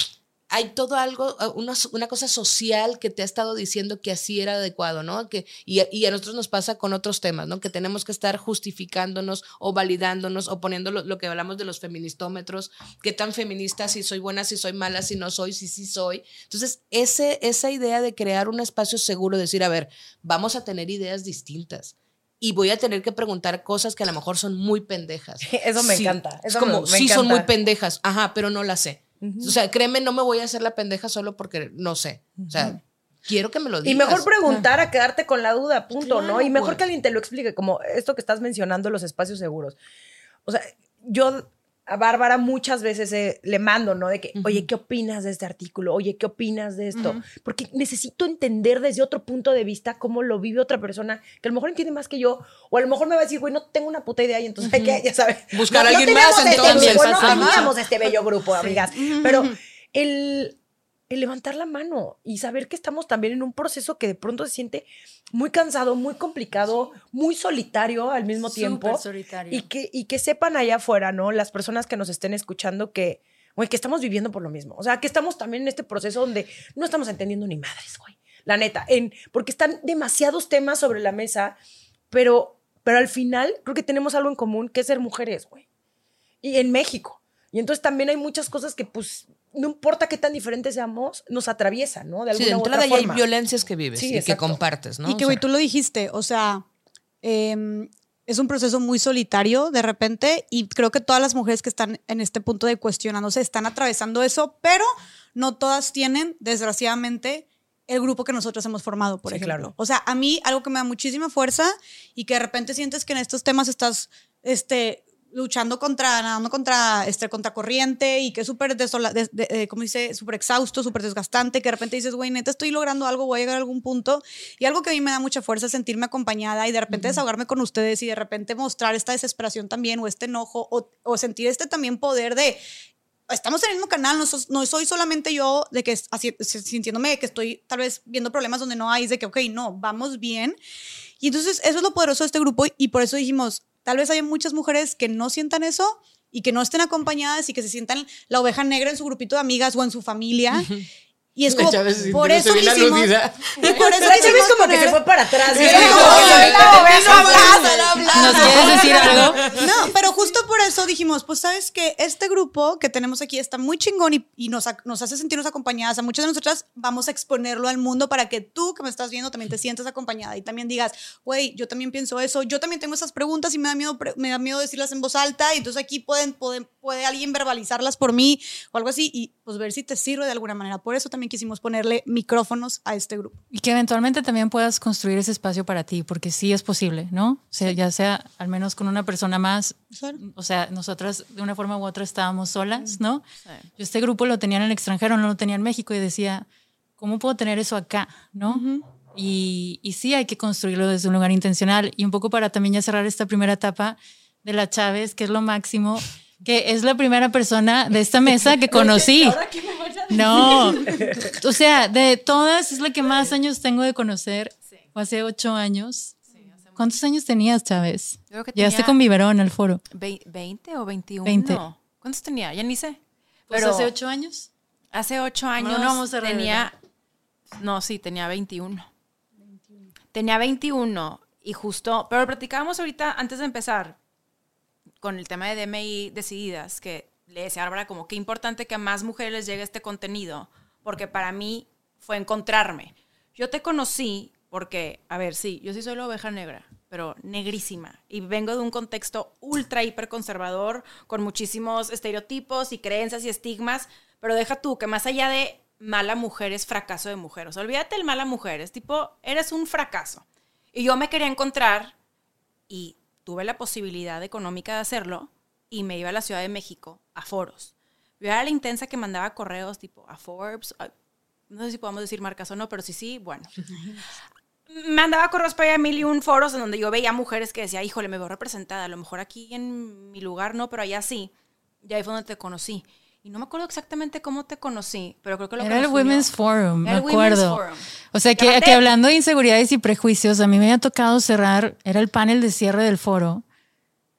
Speaker 4: hay todo algo, uh, una, una cosa social que te ha estado diciendo que así era adecuado, ¿no? Que, y, a- y a nosotros nos pasa con otros temas, ¿no? Que tenemos que estar justificándonos o validándonos o poniendo lo, lo que hablamos de los feministómetros, qué tan feminista, si soy buena, si soy mala, si no soy, si sí soy. Entonces, ese, esa idea de crear un espacio seguro, decir, a ver, vamos a tener ideas distintas. Y voy a tener que preguntar cosas que a lo mejor son muy pendejas. [laughs]
Speaker 2: Eso me
Speaker 4: Sí,
Speaker 2: encanta,
Speaker 4: Es como,
Speaker 2: me- me
Speaker 4: sí, son muy pendejas. Ajá, pero no las sé. O sea, créeme, no me voy a hacer la pendeja solo porque no sé. O sea, quiero que me lo digas.
Speaker 2: Y mejor preguntar a quedarte con la duda, punto, ¿no? Y mejor
Speaker 4: güey.
Speaker 2: que alguien te lo explique, como esto que estás mencionando, los espacios seguros. O sea, yo a Bárbara muchas veces eh, le mando, ¿no? De que, oye, ¿qué opinas de este artículo? Oye, ¿qué opinas de esto? Porque necesito entender desde otro punto de vista cómo lo vive otra persona que a lo mejor entiende más que yo, o a lo mejor me va a decir, güey, no tengo una puta idea y entonces hay que, ya sabes.
Speaker 4: Buscar
Speaker 2: no,
Speaker 4: a alguien
Speaker 2: no teníamos
Speaker 4: más,
Speaker 2: este
Speaker 4: entonces.
Speaker 2: grupo, no teníamos este bello grupo, amigas. Pero el, el levantar la mano y saber que estamos también en un proceso que de pronto se siente muy cansado, muy complicado, muy solitario al mismo tiempo.
Speaker 1: Solitario.
Speaker 2: Y que, y que sepan allá afuera, ¿no? Las personas que nos estén escuchando que, güey, que estamos viviendo por lo mismo. O sea, que estamos también en este proceso donde no estamos entendiendo ni madres, güey. La neta, en, porque están demasiados temas sobre la mesa, pero, pero al final creo que tenemos algo en común, que es ser mujeres, güey. Y en México. Y entonces también hay muchas cosas que, pues, no importa qué tan diferentes seamos, nos atraviesan, ¿no? De
Speaker 4: Sí,
Speaker 2: alguna
Speaker 4: de
Speaker 2: u
Speaker 4: entrada
Speaker 2: otra
Speaker 4: ya hay violencias que vives
Speaker 2: Sí,
Speaker 4: y que compartes, ¿no?
Speaker 3: Y que,
Speaker 4: O
Speaker 3: güey,
Speaker 4: sea,
Speaker 3: tú lo dijiste, o sea, em, es un proceso muy solitario de repente y creo que todas las mujeres que están en este punto de cuestionándose están atravesando eso, pero no todas tienen, desgraciadamente, el grupo que nosotros hemos formado, por
Speaker 2: Sí,
Speaker 3: ejemplo.
Speaker 2: claro.
Speaker 3: O sea, a mí algo que me da muchísima fuerza y que de repente sientes que en estos temas estás, este luchando contra, nadando contra, este, contra corriente y que es súper, de- de- eh, como dice, súper exhausto, súper desgastante, que de repente dices, güey, neta, estoy logrando algo, voy a llegar a algún punto. Y algo que a mí me da mucha fuerza es sentirme acompañada y de repente desahogarme con ustedes y de repente mostrar esta desesperación también o este enojo o, o sentir este también poder de, estamos en el mismo canal, no, sos- no soy solamente yo de que así- sintiéndome que estoy tal vez viendo problemas donde no hay, es de que, ok, no, vamos bien. Y entonces eso es lo poderoso de este grupo y por eso dijimos, tal vez haya muchas mujeres que no sientan eso y que no estén acompañadas y que se sientan la oveja negra en su grupito de amigas o en su familia. Y es como,
Speaker 4: Chávez
Speaker 3: por eso quisimos,
Speaker 4: aludida.
Speaker 3: y [laughs] por eso
Speaker 2: Chávez como que
Speaker 3: poner-
Speaker 2: se fue para atrás.
Speaker 4: Sí,
Speaker 2: ¿no?
Speaker 3: pero justo por eso dijimos, pues sabes que este grupo que tenemos aquí está muy chingón y, y nos, ac- nos hace sentirnos acompañadas. A muchas de nosotras vamos a exponerlo al mundo para que tú que me estás viendo también te sientas acompañada y también digas, güey, yo también pienso eso, yo también tengo esas preguntas y me da miedo, me da miedo decirlas en voz alta y entonces aquí pueden, pueden, puede alguien verbalizarlas por mí o algo así y pues ver si te sirve de alguna manera. Por eso también quisimos ponerle micrófonos a este grupo.
Speaker 1: Y que eventualmente también puedas construir ese espacio para ti, porque sí es posible, ¿no? O sea, ya sea al menos con una persona más.
Speaker 3: Claro.
Speaker 1: O sea, nosotras de una forma u otra estábamos solas, ¿no? Yo este grupo lo tenía en el extranjero, no lo tenía en México y decía, ¿cómo puedo tener eso acá, no? y, y sí hay que construirlo desde un lugar intencional y un poco para también ya cerrar esta primera etapa de la Chávez, que es lo máximo, que es la primera persona de esta mesa que [laughs] conocí. No, [laughs] o sea, de todas es la que más años tengo de conocer. Fue hace ocho años. ¿Cuántos años tenías, Chávez?
Speaker 5: Creo que
Speaker 1: Llegaste
Speaker 5: tenía-
Speaker 1: con biberón al foro.
Speaker 5: Vei- ¿20 o 21?
Speaker 1: 20.
Speaker 5: ¿Cuántos tenía? Ya ni sé.
Speaker 1: Pues
Speaker 5: Pero
Speaker 1: hace ocho años.
Speaker 5: hace ocho años
Speaker 1: no vamos a
Speaker 5: tenía... No, sí, tenía 21. Tenía 21 y justo... Pero platicábamos ahorita, antes de empezar, con el tema de DMI Decididas, que le decía a como qué importante que a más mujeres les llegue este contenido, porque para mí fue encontrarme. Yo te conocí porque, a ver, sí, yo sí soy la oveja negra, pero negrísima. Y vengo de un contexto ultra, hiper conservador, con muchísimos estereotipos y creencias y estigmas, pero deja tú que más allá de mala mujer es fracaso de mujer. O sea, olvídate el mala mujer, es tipo, eres un fracaso. Y yo me quería encontrar y tuve la posibilidad económica de hacerlo y me iba a la Ciudad de México a foros. Yo era la intensa que mandaba correos tipo a Forbes, a- no sé si podemos decir marcas o no, pero sí, sí, bueno. [laughs] Mandaba correos para allá mil y un foros en donde yo veía mujeres que decía, híjole, me veo representada, a lo mejor aquí en mi lugar no, pero allá sí. Y ahí fue donde te conocí. Y no me acuerdo exactamente cómo te conocí, pero creo que lo que
Speaker 1: Era el Women's Forum, me
Speaker 5: Era el Women's
Speaker 1: acuerdo.
Speaker 5: Forum.
Speaker 1: O sea, que, que hablando de inseguridades y prejuicios, a mí me había tocado cerrar, era el panel de cierre del foro.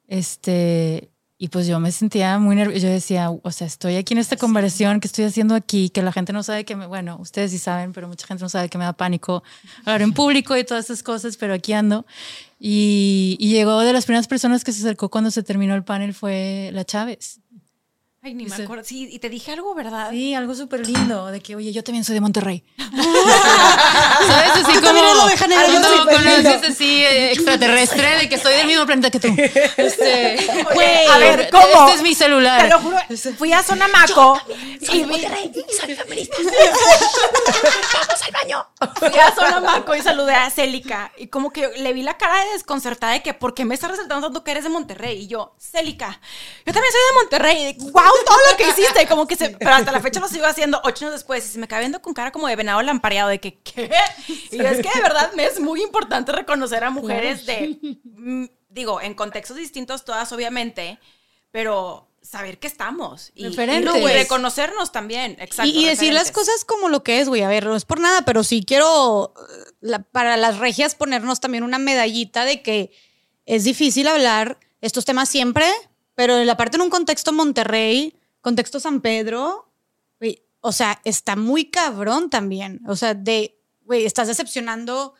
Speaker 1: Este, y pues yo me sentía muy nerviosa. Yo decía, o sea, estoy aquí en esta conversación que estoy haciendo aquí, que la gente no sabe que me, bueno, ustedes sí saben, pero mucha gente no sabe que me da pánico hablar en público y todas esas cosas, pero aquí ando. Y, y llegó de las primeras personas que se acercó cuando se terminó el panel fue la Chávez.
Speaker 5: Ay, ni me
Speaker 1: Sí.
Speaker 5: acuerdo. Sí, y te dije algo, ¿verdad?
Speaker 1: Sí, algo súper lindo, de que, oye, yo también soy de Monterrey. [laughs] [laughs] ¿Sabes? Así como...
Speaker 3: oveja negra.
Speaker 1: Cuando
Speaker 2: Algo
Speaker 1: así eh, extraterrestre, de que soy del mismo planeta que tú. Este,
Speaker 5: Güey, a ver, ¿cómo?
Speaker 1: Este es mi celular.
Speaker 5: Te lo juro. Fui a Sonamaco y vi,
Speaker 2: Soy feminista. [laughs] Vamos al baño.
Speaker 5: fui a Sonamaco y saludé a Célica. Y como que le vi la cara de desconcertada de que, ¿por qué me estás resaltando tanto que eres de Monterrey? Y yo, Célica, yo también soy de Monterrey. Y, wow, todo lo que hiciste. Y como que se, pero hasta la fecha lo sigo haciendo ocho años después. Y se me acaba viendo con cara como de venado lampareado, de que, ¿qué? Y es que de verdad me es muy importante reconocer a mujeres de, mm, digo, en contextos distintos todas, obviamente, pero saber que estamos. Y, y reconocernos también. Exacto.
Speaker 3: y, y decir las cosas como lo que es, güey. A ver, no es por nada, pero sí quiero eh, la- para las regias ponernos también una medallita de que es difícil hablar estos temas siempre, pero la parte en un contexto Monterrey, contexto San Pedro, güey, o sea, está muy cabrón también. O sea, de, güey, estás decepcionando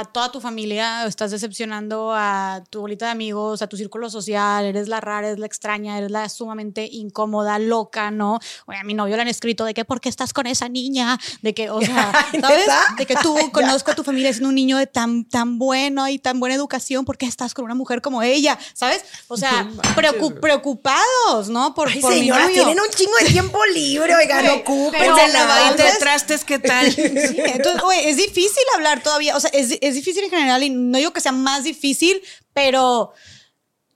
Speaker 3: a toda tu familia, estás decepcionando a tu bolita de amigos, a tu círculo social, eres la rara, eres la extraña, eres la sumamente incómoda, loca, ¿no? Oye, a mi novio le han escrito de que, ¿por qué estás con esa niña? De que, o [laughs] sea, ¿sabes? De que tú [laughs] conozco a tu familia siendo un niño de tan, tan bueno y tan buena educación, ¿por qué estás con una mujer como ella? ¿Sabes? O sea, preocu- preocupados, ¿no? Por,
Speaker 2: Ay,
Speaker 3: por mi novio.
Speaker 2: tienen un chingo de tiempo libre, [laughs] oigan, ocúpense la
Speaker 4: Lavadita de trastes, ¿qué tal?
Speaker 3: Sí, entonces, güey, es difícil hablar todavía. O sea, es, es difícil en general y no digo que sea más difícil, pero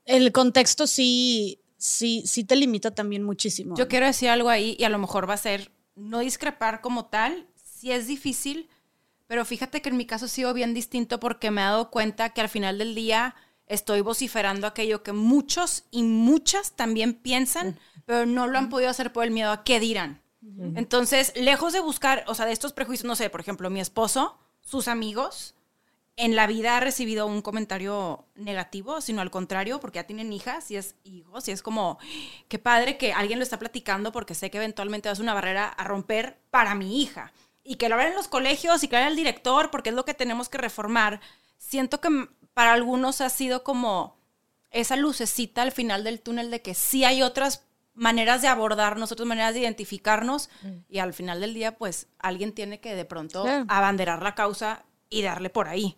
Speaker 3: el contexto sí, sí, sí te limita también muchísimo.
Speaker 5: Yo quiero decir algo ahí y a lo mejor va a ser no discrepar como tal, sí es difícil, pero fíjate que en mi caso ha sido bien distinto porque me he dado cuenta que al final del día estoy vociferando aquello que muchos y muchas también piensan, pero no lo han podido hacer por el miedo a qué dirán. Entonces, lejos de buscar, o sea, de estos prejuicios, no sé, por ejemplo, mi esposo, sus amigos, en la vida ha recibido un comentario negativo, sino al contrario, porque ya tienen hijas y es hijos, y es como, qué padre que alguien lo está platicando porque sé que eventualmente va a ser una barrera a romper para mi hija. Y que lo hablen en los colegios y que lo el director, porque es lo que tenemos que reformar. Siento que para algunos ha sido como esa lucecita al final del túnel de que sí hay otras maneras de abordarnos, otras maneras de identificarnos, y al final del día, pues alguien tiene que de pronto
Speaker 3: Claro.
Speaker 5: abanderar la causa y darle por ahí.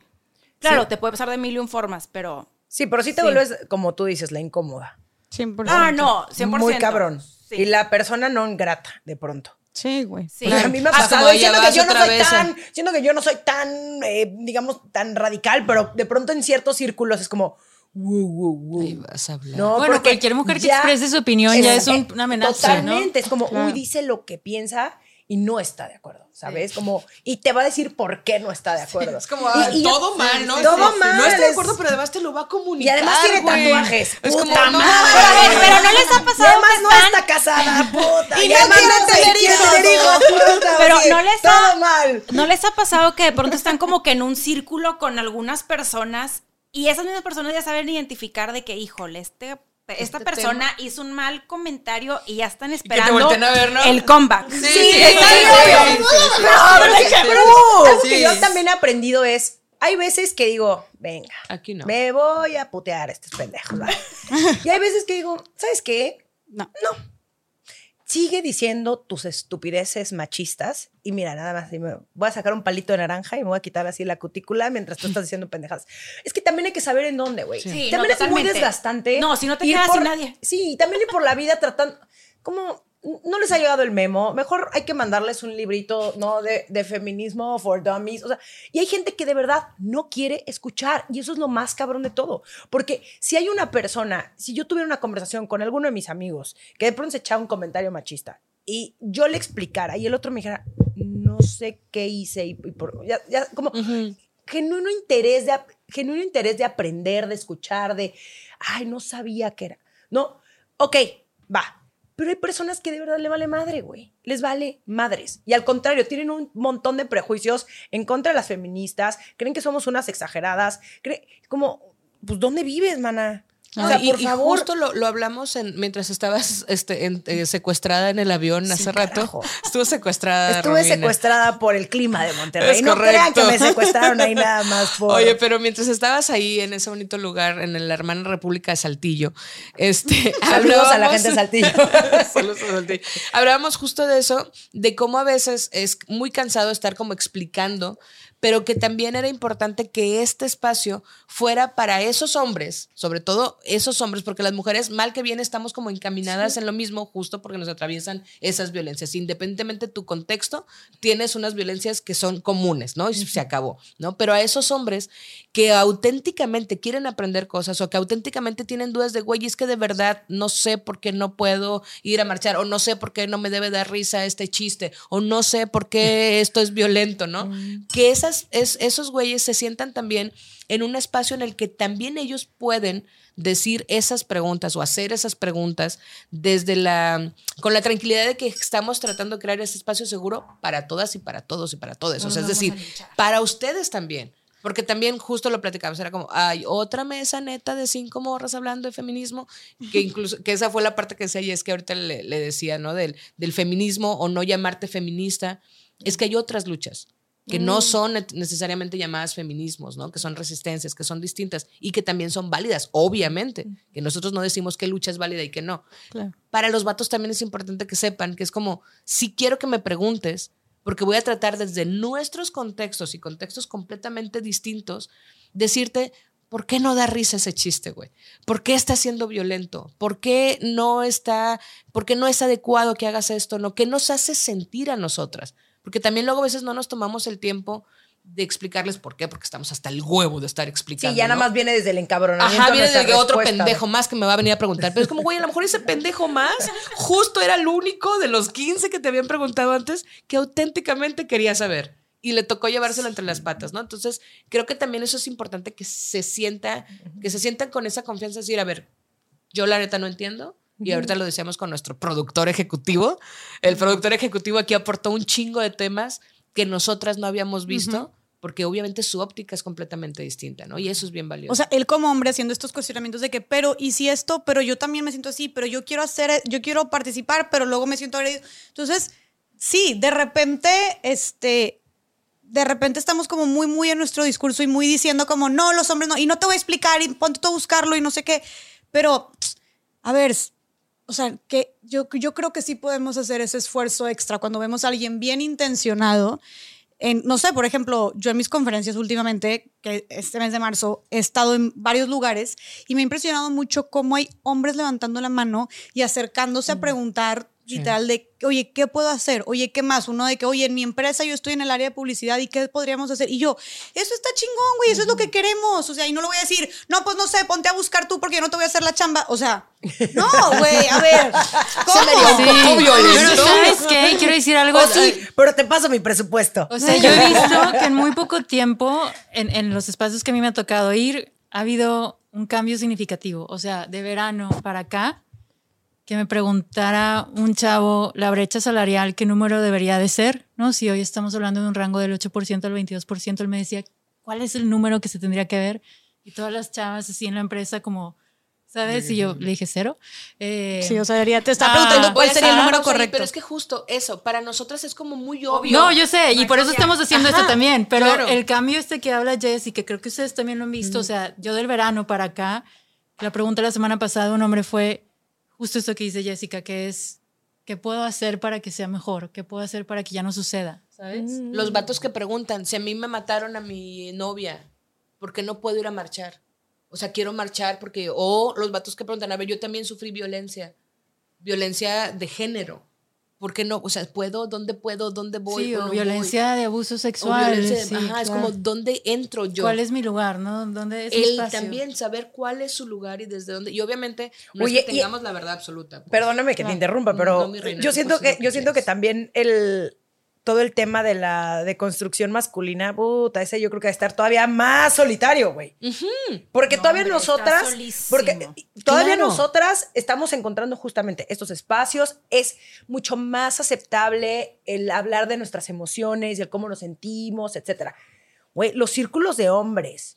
Speaker 5: Claro,
Speaker 2: Sí.
Speaker 5: te puede pasar de mil y un formas, pero...
Speaker 2: Sí, pero sí te
Speaker 5: Sí.
Speaker 2: vuelves, como tú dices, la incómoda.
Speaker 3: 100%.
Speaker 5: Ah, no, 100%.
Speaker 2: Muy cabrón.
Speaker 5: Sí.
Speaker 2: Y la persona no grata, de pronto.
Speaker 3: Sí, güey.
Speaker 5: Sí.
Speaker 2: Porque a mí me ha pasado.
Speaker 4: ya
Speaker 2: siento que yo no soy
Speaker 4: vez,
Speaker 2: tan, siento que yo no soy tan, eh, digamos, tan radical, pero de pronto en ciertos círculos es como, wow, wow, wow.
Speaker 4: Ahí vas a hablar.
Speaker 2: No,
Speaker 1: Bueno, cualquier mujer que exprese su opinión ya es un-
Speaker 2: eh,
Speaker 1: una amenaza, ¿no?
Speaker 2: Totalmente, es como,
Speaker 3: Claro.
Speaker 2: uy, dice lo que piensa y no está de acuerdo, ¿sabes? Como, y te va a decir por qué no está de acuerdo.
Speaker 4: Es como
Speaker 2: Y-
Speaker 4: ah,
Speaker 2: y
Speaker 4: todo mal, ¿no?
Speaker 2: Todo
Speaker 4: Sí,
Speaker 2: mal.
Speaker 4: No estoy de acuerdo, pero además te lo va a
Speaker 2: Y
Speaker 4: comunicar.
Speaker 2: además tiene tatuajes.
Speaker 4: Es como,
Speaker 2: puta
Speaker 4: no,
Speaker 2: madre.
Speaker 5: Pero, a ver, pero no les ha
Speaker 2: Y
Speaker 5: pasado
Speaker 2: además
Speaker 5: que
Speaker 2: no
Speaker 5: están-
Speaker 2: está casada, puta.
Speaker 3: Y
Speaker 2: Y
Speaker 3: no
Speaker 2: además
Speaker 3: quiere
Speaker 2: no
Speaker 3: tener hijos.
Speaker 2: tener hijos, puta,
Speaker 5: Pero no les
Speaker 2: Todo
Speaker 5: ha-
Speaker 2: mal.
Speaker 5: ¿No les ha pasado que de pronto están como que en un círculo con algunas personas y esas mismas personas ya saben identificar de que, híjole, este, esta
Speaker 4: Este
Speaker 5: persona
Speaker 4: tema.
Speaker 5: hizo un mal comentario y ya están
Speaker 4: te
Speaker 5: esperando
Speaker 4: volteen a ver, ¿no?
Speaker 5: el comeback?
Speaker 4: Sí,
Speaker 2: que- algo que yo también he aprendido es, hay veces que digo, venga,
Speaker 4: Aquí no.
Speaker 2: me voy a putear a estos pendejos. [laughs] y hay veces que digo, ¿sabes qué?
Speaker 3: No.
Speaker 2: No. Sigue diciendo tus estupideces machistas y mira, nada más, voy a sacar un palito de naranja y me voy a quitar así la cutícula mientras tú estás diciendo pendejadas. Es que también hay que saber en dónde, güey.
Speaker 5: Sí,
Speaker 2: también
Speaker 5: no,
Speaker 2: es muy desgastante.
Speaker 5: No, si no te quedas
Speaker 2: por-
Speaker 5: sin nadie.
Speaker 2: Sí, y también ir por la vida tratando, como no les ha llegado el memo, mejor hay que mandarles un librito, ¿no? De, de feminismo for dummies, o sea, y hay gente que de verdad no quiere escuchar, y eso es lo más cabrón de todo, porque si hay una persona, si yo tuviera una conversación con alguno de mis amigos, que de pronto se echaba un comentario machista, y yo le explicara, y el otro me dijera, no sé qué hice, y, y por, ya, ya, como genuino interés de, genuino interés de aprender, de escuchar, de, ay, no sabía que era. No, ok, va. Pero hay personas que de verdad le vale madre, güey. Les vale madres. Y al contrario, tienen un montón de prejuicios en contra de las feministas. Creen que somos unas exageradas. Creen, como, pues, ¿dónde vives, mana? O sea,
Speaker 4: y,
Speaker 2: por
Speaker 4: y
Speaker 2: favor.
Speaker 4: justo lo, lo hablamos en, mientras estabas este, en- eh, secuestrada en el avión hace rato.
Speaker 2: carajo.
Speaker 4: Estuvo secuestrada.
Speaker 2: Estuve
Speaker 4: Romina.
Speaker 2: secuestrada por el clima de Monterrey.
Speaker 4: Es
Speaker 2: no crean que me secuestraron ahí nada más [laughs] por.
Speaker 4: Oye, pero mientras estabas ahí en ese bonito lugar, en la hermana República de Saltillo, este, [laughs]
Speaker 2: Saludos a la
Speaker 4: hablábamos-
Speaker 2: gente de Saltillo. [laughs]
Speaker 4: Saludos a Saltillo. Hablábamos justo de eso, de cómo a veces es muy cansado estar como explicando, pero que también era importante que este espacio fuera para esos hombres, sobre todo esos hombres, porque las mujeres, mal que bien, estamos como encaminadas en lo mismo, justo porque nos atraviesan esas violencias. Independientemente de tu contexto, tienes unas violencias que son comunes, ¿no? Y se acabó, ¿no? Pero a esos hombres que auténticamente quieren aprender cosas o que auténticamente tienen dudas de, güey, es que de verdad no sé por qué no puedo ir a marchar o no sé por qué no me debe dar risa este chiste o no sé por qué [laughs] esto es violento, ¿no? Que esas, es, esos güeyes se sientan también en un espacio en el que también ellos pueden decir esas preguntas o hacer esas preguntas desde la con la tranquilidad de que estamos tratando de crear ese espacio seguro para todas y para todos y para todos. O sea, es decir, para ustedes también. Porque también justo lo platicamos, era como, hay otra mesa neta de cinco morras hablando de feminismo, que [laughs] incluso, que esa fue la parte que decía, y es que ahorita le, le decía, ¿no? Del, del feminismo o no llamarte feminista, es que hay otras luchas que no son ne- necesariamente llamadas feminismos, ¿no? Que son resistencias, que son distintas y que también son válidas, obviamente, que nosotros no decimos qué lucha es válida y qué no.
Speaker 1: Claro.
Speaker 4: Para los vatos también es importante que sepan que es como, si quiero que me preguntes, porque voy a tratar desde nuestros contextos y contextos completamente distintos, decirte, ¿por qué no da risa ese chiste, güey? ¿Por qué está siendo violento? ¿Por qué no está, por qué no es adecuado que hagas esto? ¿No? ¿Qué nos hace sentir a nosotras? Porque también luego a veces no nos tomamos el tiempo de explicarles por qué, porque estamos hasta el huevo de estar explicando.
Speaker 2: Sí, ya nada
Speaker 4: ¿no?
Speaker 2: más viene desde el encabronamiento.
Speaker 4: Ajá, viene
Speaker 2: nuestra
Speaker 4: de que otro pendejo más que me va a venir a preguntar. Pero es como, güey, a lo mejor ese pendejo más justo era el único de los 15 que te habían preguntado antes que auténticamente quería saber. Y le tocó llevárselo entre las patas, ¿no? Entonces, creo que también eso es importante que se sienta, que se sientan con esa confianza, de decir, a ver, yo la neta no entiendo. Y ahorita lo decíamos con nuestro productor ejecutivo. El productor ejecutivo aquí aportó un chingo de temas que nosotras no habíamos visto, porque obviamente su óptica es completamente distinta, ¿no? Y eso es bien valioso.
Speaker 3: O sea, él como hombre haciendo estos cuestionamientos de que, pero, ¿y si esto? Pero yo también me siento así, pero yo quiero hacer, yo quiero participar, pero luego me siento agredido. Entonces, sí, de repente, este, de repente estamos como muy, muy en nuestro discurso y muy diciendo como, no, los hombres no, y no te voy a explicar, y ponte tú a buscarlo y no sé qué. Pero, a ver, o sea, que yo, yo creo que sí podemos hacer ese esfuerzo extra cuando vemos a alguien bien intencionado. En, no sé, por ejemplo, yo en mis conferencias últimamente, que este mes de marzo, he estado en varios lugares y me ha impresionado mucho cómo hay hombres levantando la mano y acercándose a preguntar literal de, oye, ¿qué puedo hacer? Oye, ¿qué más? Uno de que, oye, en mi empresa yo estoy en el área de publicidad y ¿qué podríamos hacer? Y yo, eso está chingón, güey, eso es lo que queremos. O sea, y no lo voy a decir, no, pues no sé, ponte a buscar tú porque yo no te voy a hacer la chamba. O sea, [laughs] no, güey, a ver, ¿cómo?
Speaker 1: Sí, pero ¿sabes qué? Quiero decir algo.
Speaker 2: Sí, pero te paso mi presupuesto.
Speaker 1: O sea, yo he [laughs] visto que en muy poco tiempo, en, en los espacios que a mí me ha tocado ir, ha habido un cambio significativo. O sea, de verano para acá, que me preguntara un chavo la brecha salarial, qué número debería de ser, ¿no? Si hoy estamos hablando de un rango del 8% al 22%, él me decía, ¿cuál es el número que se tendría que ver? Y todas las chavas así en la empresa como, ¿sabes? Y yo le dije cero. Eh,
Speaker 3: Sí, o sea, debería- te estaba
Speaker 1: Ah,
Speaker 3: preguntando cuál
Speaker 4: Pues,
Speaker 3: sería el número correcto.
Speaker 4: Pero es que justo eso, para nosotras es como muy obvio.
Speaker 1: No, yo sé, y por eso estamos haciendo esto también. Pero
Speaker 4: claro.
Speaker 1: el cambio este que habla Jess y que creo que ustedes también lo han visto, o sea, yo del verano para acá, la pregunta la semana pasada un hombre fue justo esto que dice Jessica, que es, ¿qué puedo hacer para que sea mejor? ¿Qué puedo hacer para que ya no suceda? ¿Sabes?
Speaker 4: Los vatos que preguntan, si a mí me mataron a mi novia, ¿por qué no puedo ir a marchar? O sea, quiero marchar porque, o los vatos que preguntan, a ver, yo también sufrí violencia, violencia de género. ¿Por qué no? O sea, ¿puedo? ¿Dónde puedo? ¿Dónde voy?
Speaker 1: Sí,
Speaker 4: ¿O
Speaker 1: o
Speaker 4: no
Speaker 1: violencia de abuso sexual. sí,
Speaker 4: ajá, es como, ¿dónde entro yo?
Speaker 1: ¿Cuál es mi lugar, no? ¿Dónde es mi
Speaker 4: Él
Speaker 1: espacio?
Speaker 4: también saber cuál es su lugar y desde dónde. Y obviamente no
Speaker 2: Oye,
Speaker 4: es que
Speaker 2: y-
Speaker 4: tengamos la verdad absoluta. pues.
Speaker 2: Perdóname que te interrumpa, pero
Speaker 4: No, mi reina,
Speaker 2: yo siento que yo siento que también el todo el tema de la deconstrucción masculina, puta, ese yo creo que va a estar todavía más solitario, güey. Porque
Speaker 5: No,
Speaker 2: todavía
Speaker 5: hombre,
Speaker 2: nosotras, porque todavía
Speaker 4: Claro.
Speaker 2: nosotras estamos encontrando justamente estos espacios. Es mucho más aceptable el hablar de nuestras emociones y el cómo nos sentimos, etcétera. Güey, los círculos de hombres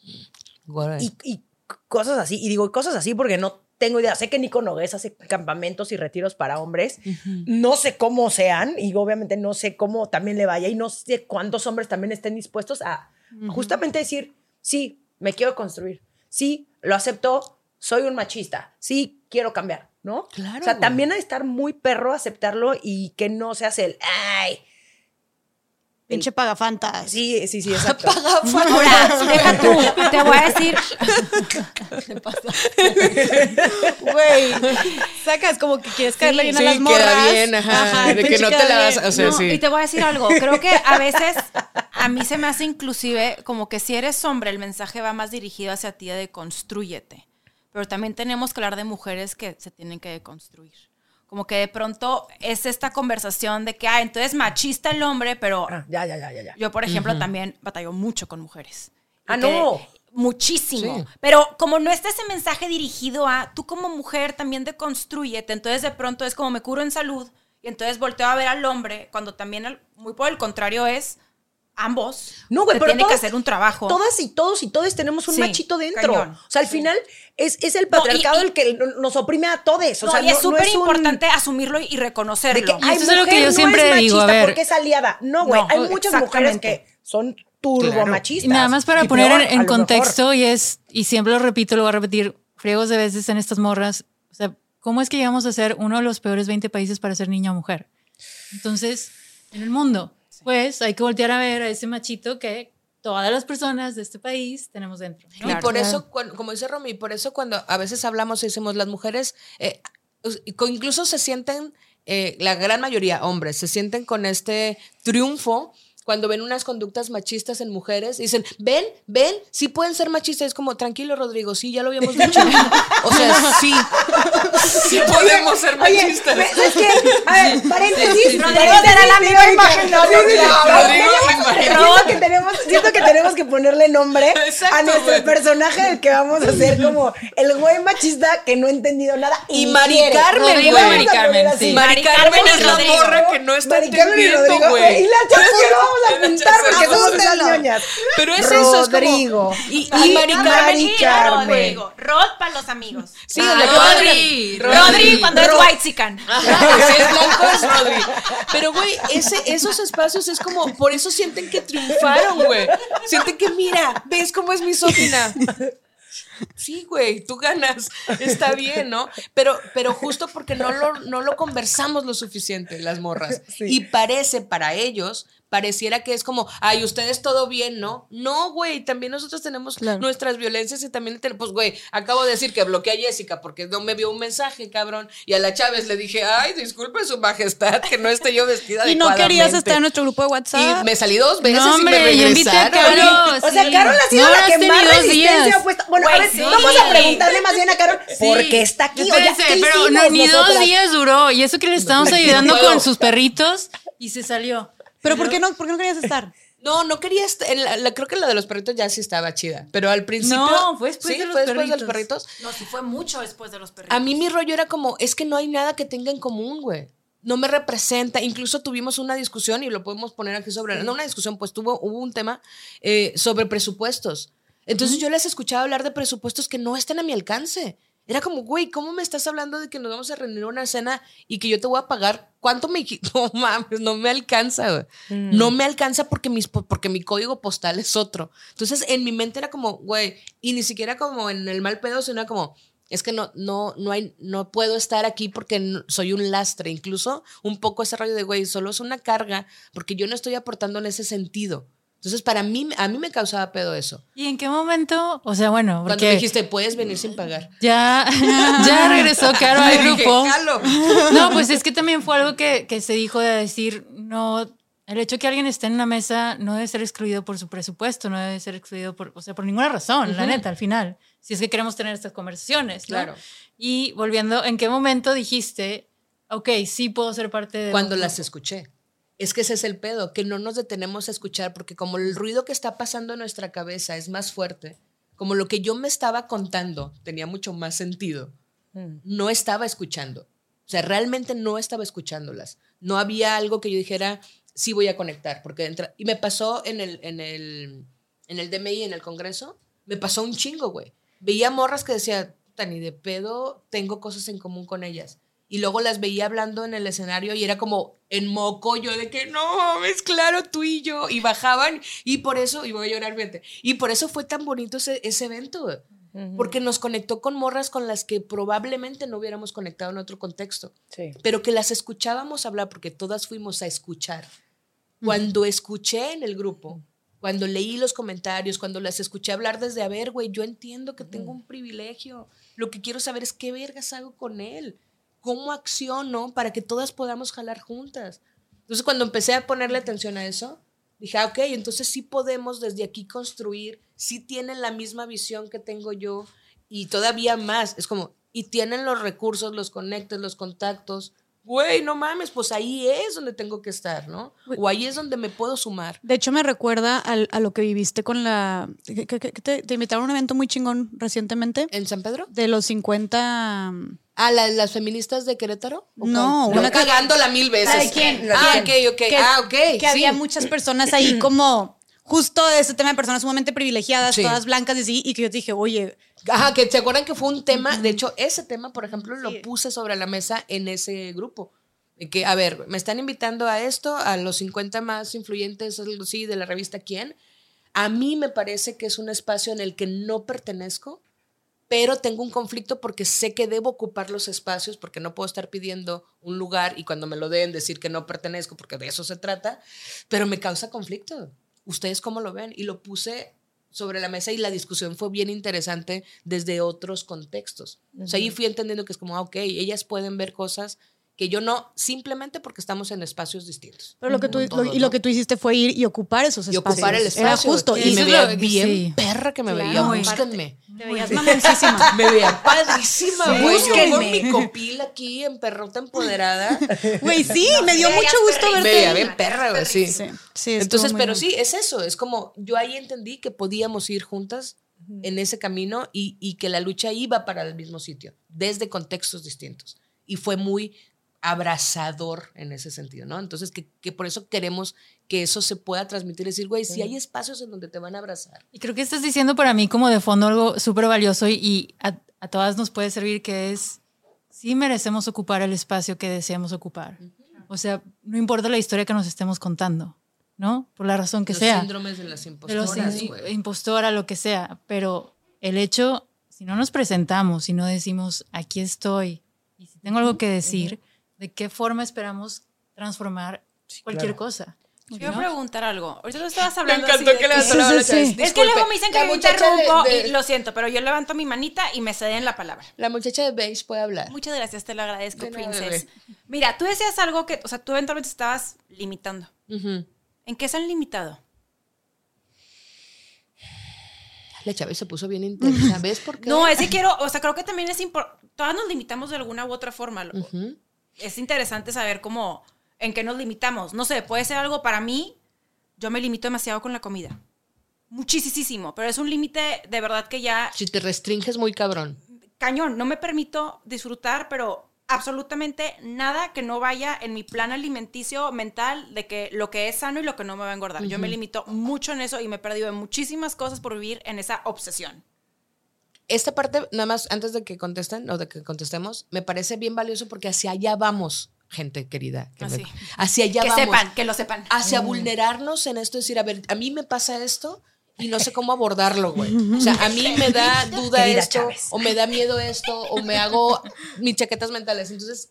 Speaker 2: y cosas así. Y digo cosas así porque no tengo idea. Sé que Nico Nogués hace campamentos y retiros para hombres. No sé cómo sean y obviamente no sé cómo también le vaya y no sé cuántos hombres también estén dispuestos a justamente decir, sí, me quiero construir. Sí, lo acepto, soy un machista. Sí, quiero cambiar, ¿no?
Speaker 4: Claro,
Speaker 2: O sea, también hay que estar muy perro aceptarlo y que no se hace el, ay,
Speaker 3: Pinche pagafantas.
Speaker 2: sí, sí, sí, [laughs] exacto.
Speaker 5: Ahora, [laughs] deja tú, te voy a decir, [laughs]
Speaker 3: Güey, sacas como que quieres caerle bien a
Speaker 4: sí,
Speaker 3: las morras.
Speaker 4: queda bien, ajá, de que no te la vas o sea,
Speaker 5: No,
Speaker 4: sí.
Speaker 5: Y te voy a decir algo. Creo que a veces a mí se me hace inclusive como que si eres hombre, el mensaje va más dirigido hacia ti de construyete. Pero también tenemos que hablar de mujeres que se tienen que deconstruir. Como que de pronto es esta conversación de que, ah, entonces machista el hombre, pero
Speaker 2: Ah, ya, ya, ya, ya, ya.
Speaker 5: yo, por ejemplo, también batallo mucho con mujeres.
Speaker 2: Ah, no.
Speaker 5: Muchísimo.
Speaker 4: Sí.
Speaker 5: Pero como no está ese mensaje dirigido a tú como mujer también deconstruyete, entonces de pronto es como me curo en salud y entonces volteo a ver al hombre cuando también al- muy por el contrario es ambos.
Speaker 2: No, güey, pero
Speaker 5: tiene que hacer un trabajo.
Speaker 2: Todas y todos y todos tenemos un
Speaker 5: Sí,
Speaker 2: machito dentro.
Speaker 5: cañón.
Speaker 2: O sea, al final es, es el
Speaker 5: No, y-
Speaker 2: patriarcado
Speaker 5: y-
Speaker 2: el que nos oprime a todos. O
Speaker 5: No,
Speaker 2: sea,
Speaker 5: y es
Speaker 2: no- no
Speaker 5: súper
Speaker 2: un-
Speaker 5: importante asumirlo y
Speaker 2: de
Speaker 5: reconocerlo.
Speaker 2: que, ay,
Speaker 1: eso es lo que
Speaker 2: mujer
Speaker 1: yo
Speaker 2: no
Speaker 1: siempre
Speaker 2: es
Speaker 1: digo, a
Speaker 2: machista
Speaker 1: ver.
Speaker 2: porque es aliada. No, güey.
Speaker 5: No,
Speaker 2: hay muchas mujeres que son turbo machistas.
Speaker 1: Y nada más para
Speaker 2: Y
Speaker 1: poner
Speaker 2: peor,
Speaker 1: en,
Speaker 2: mejor.
Speaker 1: contexto, y es, y siempre lo repito, lo voy a repetir, friegos de veces en estas morras. O sea, ¿cómo es que llegamos a ser uno de los peores 20 países para ser niña o mujer? Entonces, en el mundo, pues hay que voltear a ver a ese machito que todas las personas de este país tenemos dentro. ¿no?
Speaker 4: Y por eso, como dice Romy, por eso cuando a veces hablamos y decimos las mujeres, eh, incluso se sienten, eh, la gran mayoría hombres, se sienten con este triunfo cuando ven unas conductas machistas en mujeres, dicen, ven, ven, sí pueden ser machistas. Es como, tranquilo, Rodrigo, sí, ya lo habíamos dicho. [laughs] o sea, sí, sí podemos ser
Speaker 2: Oye,
Speaker 4: machistas.
Speaker 2: ¿sabes qué? A ver, paréntesis.
Speaker 5: Rodrigo será la amiga imaginado.
Speaker 4: Rodrigo
Speaker 2: Siento que, tenemos, siento que tenemos que ponerle nombre
Speaker 4: Exacto,
Speaker 2: a nuestro personaje del que vamos a hacer como el güey machista que no ha entendido nada.
Speaker 4: Y
Speaker 2: ni
Speaker 4: Mari. Carmen,
Speaker 2: Rodrigo,
Speaker 4: güey.
Speaker 1: Mari Carmen, sí.
Speaker 4: Mari Carmen es
Speaker 5: y
Speaker 4: la
Speaker 5: Rodrigo.
Speaker 4: morra que no está
Speaker 2: y
Speaker 4: entendiendo,
Speaker 2: Rodrigo.
Speaker 4: güey.
Speaker 2: Y la chasquera vamos a porque somos ñoñas.
Speaker 4: Pero es eso, es como-
Speaker 2: Rodrigo.
Speaker 4: y, y Mari Carmen.
Speaker 2: Mari
Speaker 5: y
Speaker 2: Carmen.
Speaker 5: Rodrigo. Rod para los amigos.
Speaker 4: Sí,
Speaker 1: Ah, Rodri,
Speaker 4: Rodri,
Speaker 5: Rodri cuando es white chican.
Speaker 4: Ajá, [laughs] si es blanco es Rodri. Pero, güey, ese, esos espacios es como, por eso sienten que triunfaron, güey. Sienten que, mira, ¿ves cómo es misógina? Sí, güey, tú ganas, está bien, ¿no? Pero, pero justo porque no lo, no lo conversamos lo suficiente, las morras. Y parece para ellos, pareciera que es como, ay, ustedes todo bien, ¿no? No, güey, también nosotros tenemos
Speaker 3: Claro.
Speaker 4: nuestras violencias y también tenemos, pues, güey, acabo de decir que bloqueé a Jessica porque no me vio un mensaje, cabrón. Y a la Chávez le dije, ay, disculpe su majestad que no esté yo vestida [laughs]
Speaker 3: Y no querías
Speaker 4: adecuadamente".
Speaker 3: estar en nuestro grupo de WhatsApp.
Speaker 4: Y me salí dos veces
Speaker 1: No,
Speaker 4: y me
Speaker 1: hombre, yo invité a
Speaker 4: regresaron.
Speaker 1: Carol.
Speaker 2: O sea,
Speaker 1: sí.
Speaker 2: Carol ha sido
Speaker 1: No
Speaker 2: la que más
Speaker 1: tenido
Speaker 2: resistencia
Speaker 1: días.
Speaker 2: ha puesto. Bueno, a ver,
Speaker 5: sí.
Speaker 2: vamos a preguntarle más bien a Carol por qué está aquí. Oye,
Speaker 1: Espérense,
Speaker 2: ¿qué
Speaker 1: pero no, ni dos días duró. Y eso que le estábamos ayudando con sus perritos y se salió.
Speaker 3: Pero ¿por qué no, por qué no querías estar? [laughs]
Speaker 4: No, no quería est- en la- la- creo que la de los perritos ya sí estaba chida, pero al principio
Speaker 1: No, fue después
Speaker 4: ¿Sí?
Speaker 1: de los
Speaker 4: ¿Fue después de los
Speaker 1: perritos.
Speaker 5: No, sí fue mucho después de los perritos.
Speaker 4: A mí mi rollo era como, es que no hay nada que tenga en común, güey. No me representa. Incluso tuvimos una discusión y lo podemos poner aquí sobre, no una discusión, pues tuvo, hubo un tema eh, sobre presupuestos. Entonces yo les escuchaba hablar de presupuestos que no están a mi alcance. Era como, güey, ¿cómo me estás hablando de que nos vamos a reunir a una cena y que yo te voy a pagar? ¿Cuánto me... [laughs] No mames, no me alcanza, güey. No me alcanza porque, mis, po- porque mi código postal es otro. Entonces en mi mente era como, güey, y ni siquiera como en el mal pedo, sino como, es que no, no, no hay, no puedo estar aquí porque no- soy un lastre. Incluso un poco ese rollo de, güey, solo es una carga porque yo no estoy aportando en ese sentido. Entonces, para mí, a mí me causaba pedo eso.
Speaker 1: ¿Y en qué momento? O sea, bueno,
Speaker 4: Cuando dijiste, puedes venir sin pagar.
Speaker 1: ya, [laughs] ya regresó [laughs] Caro al grupo. No, pues es que también fue algo que, que se dijo de decir, no, el hecho que alguien esté en una mesa no debe ser excluido por su presupuesto, no debe ser excluido por, o sea, por ninguna razón, la neta, al final, si es que queremos tener estas conversaciones. ¿no?
Speaker 4: Claro.
Speaker 1: Y volviendo, ¿en qué momento dijiste, ok, sí puedo ser parte de...
Speaker 4: Cuando las escuché. Es que ese es el pedo, que no nos detenemos a escuchar, porque como el ruido que está pasando en nuestra cabeza es más fuerte, como lo que yo me estaba contando tenía mucho más sentido, no estaba escuchando. O sea, realmente no estaba escuchándolas. No había algo que yo dijera, sí voy a conectar, porque entra- y me pasó en el, en el, en el DMI, en el Congreso, me pasó un chingo, güey. veía morras que decía, "Puta, ni de pedo tengo cosas en común con ellas. Y luego las veía hablando en el escenario y era como en moco yo de que no, es claro tú y yo. Y bajaban y por eso, y voy a llorar, fíjate. Y por eso fue tan bonito ese, ese evento. Porque nos conectó con morras con las que probablemente no hubiéramos conectado en otro contexto
Speaker 2: Sí.
Speaker 4: pero que las escuchábamos hablar porque todas fuimos a escuchar. Cuando escuché en el grupo, cuando leí los comentarios, cuando las escuché hablar desde, a ver, güey, yo entiendo que tengo un privilegio. Lo que quiero saber es qué vergas hago con él. ¿Cómo acciono para que todas podamos jalar juntas? Entonces, cuando empecé a ponerle atención a eso, dije, ah, ok, entonces sí podemos desde aquí construir, sí tienen la misma visión que tengo yo y todavía más. Es como, y tienen los recursos, los conectes, los contactos. Güey, no mames, pues ahí es donde tengo que estar, ¿no? O ahí es donde me puedo sumar.
Speaker 3: De hecho, me recuerda al- a lo que viviste con la... que- que- que te, te invitaron a un evento muy chingón recientemente
Speaker 4: ¿En San Pedro?
Speaker 3: de los 50...
Speaker 4: Ah, ¿la- las feministas de Querétaro? ¿O
Speaker 3: No, una
Speaker 4: cagándola mil veces.
Speaker 3: ¿Sabe quién?
Speaker 4: Ah, ok, ok.
Speaker 3: que,
Speaker 4: ah, ok.
Speaker 3: que
Speaker 4: sí.
Speaker 3: había muchas personas ahí como justo de ese tema de personas sumamente privilegiadas,
Speaker 4: Sí.
Speaker 3: todas blancas y así, y que yo dije, oye,
Speaker 4: Ajá, que se acuerdan que fue un tema, de hecho, ese tema, por ejemplo, lo puse sobre la mesa en ese grupo. Que, a ver, me están invitando a esto, a los 50 más influyentes, así, de la revista ¿Quién? A mí me parece que es un espacio en el que no pertenezco, pero tengo un conflicto porque sé que debo ocupar los espacios, porque no puedo estar pidiendo un lugar y cuando me lo den decir que no pertenezco, porque de eso se trata, pero me causa conflicto. ¿Ustedes cómo lo ven? Y lo puse sobre la mesa y la discusión fue bien interesante desde otros contextos. O sea, ahí fui entendiendo que es como, ah, ok, ellas pueden ver cosas que yo no, simplemente porque estamos en espacios distintos.
Speaker 3: pero lo que tú, lo- y lo
Speaker 4: ¿no?
Speaker 3: que tú hiciste fue ir y ocupar esos
Speaker 4: Y
Speaker 3: espacios.
Speaker 4: ocupar el espacio.
Speaker 3: Era justo.
Speaker 4: Y,
Speaker 3: Y
Speaker 4: me veía bien
Speaker 1: sí.
Speaker 4: perra que me
Speaker 3: Claro,
Speaker 4: veía.
Speaker 3: aparte.
Speaker 4: Búsquenme.
Speaker 3: te veías mamoncísima. [laughs]
Speaker 4: Me veía padrísima,
Speaker 2: Sí.
Speaker 4: güey. Yo con mi copil aquí en perrota empoderada.
Speaker 3: Güey, sí, me dio mucho gusto
Speaker 5: perrísima.
Speaker 4: me
Speaker 3: verte.
Speaker 4: veía bien perra, güey, sí.
Speaker 3: Sí, sí,
Speaker 4: Entonces, pero
Speaker 3: bien.
Speaker 4: sí, es eso. Es como yo ahí entendí que podíamos ir juntas en ese camino y, y que la lucha iba para el mismo sitio, desde contextos distintos. Y fue muy abrazador en ese sentido, ¿no? Entonces, que, que por eso queremos que eso se pueda transmitir, decir, güey, si hay espacios en donde te van a abrazar.
Speaker 1: Y creo que estás diciendo para mí como de fondo algo súper valioso y, y a, a todas nos puede servir que es, sí merecemos ocupar el espacio que deseamos ocupar. O sea, no importa la historia que nos estemos contando, ¿no? Por la razón que
Speaker 4: Los
Speaker 1: sea.
Speaker 4: síndromes de las
Speaker 1: de los
Speaker 4: impostoras,
Speaker 1: in- impostora, lo que sea. Pero el hecho, si no nos presentamos, si no decimos, aquí estoy, y si tengo algo que decir, ¿de qué forma esperamos transformar cualquier
Speaker 2: claro.
Speaker 1: cosa?
Speaker 5: Yo iba a preguntar algo. Ahorita tú estabas
Speaker 4: Me
Speaker 5: hablando
Speaker 4: encantó
Speaker 5: así
Speaker 4: que le
Speaker 3: Sí, sí.
Speaker 5: Es que luego me dicen que me
Speaker 4: de-
Speaker 5: interrumpo
Speaker 4: de-
Speaker 5: y lo siento, pero yo levanto mi manita y me ceden la palabra.
Speaker 4: La muchacha de beige puede hablar.
Speaker 5: Muchas gracias, te lo agradezco, Princess. Mira, tú decías algo que, o sea, tú eventualmente estabas limitando. ¿En qué se han limitado?
Speaker 4: La Chávez se puso bien intensa. ¿Ves por qué? [laughs]
Speaker 5: No, es que quiero, o sea, creo que también es importante, todas nos limitamos de alguna u otra forma.
Speaker 4: Ujú.
Speaker 5: Es interesante saber cómo, en qué nos limitamos. No sé, puede ser algo para mí, yo me limito demasiado con la comida. Muchísimo, pero es un límite de verdad que ya
Speaker 4: Si te restringes muy cabrón.
Speaker 5: cañón, no me permito disfrutar, pero absolutamente nada que no vaya en mi plan alimenticio mental de que lo que es sano y lo que no me va a engordar. Yo me limito mucho en eso y me he perdido en muchísimas cosas por vivir en esa obsesión.
Speaker 4: Esta parte, nada más antes de que contesten o de que contestemos, me parece bien valioso porque hacia allá vamos, gente querida. que
Speaker 5: Así.
Speaker 4: me- Hacia allá
Speaker 5: que
Speaker 4: vamos.
Speaker 5: sepan, que lo sepan.
Speaker 4: Hacia vulnerarnos en esto, decir, a ver, a mí me pasa esto y no sé cómo abordarlo, güey. O sea, a mí me da [laughs] duda
Speaker 2: Querida
Speaker 4: esto,
Speaker 2: Chávez.
Speaker 4: o me da miedo esto, o me hago mis chaquetas mentales. Entonces,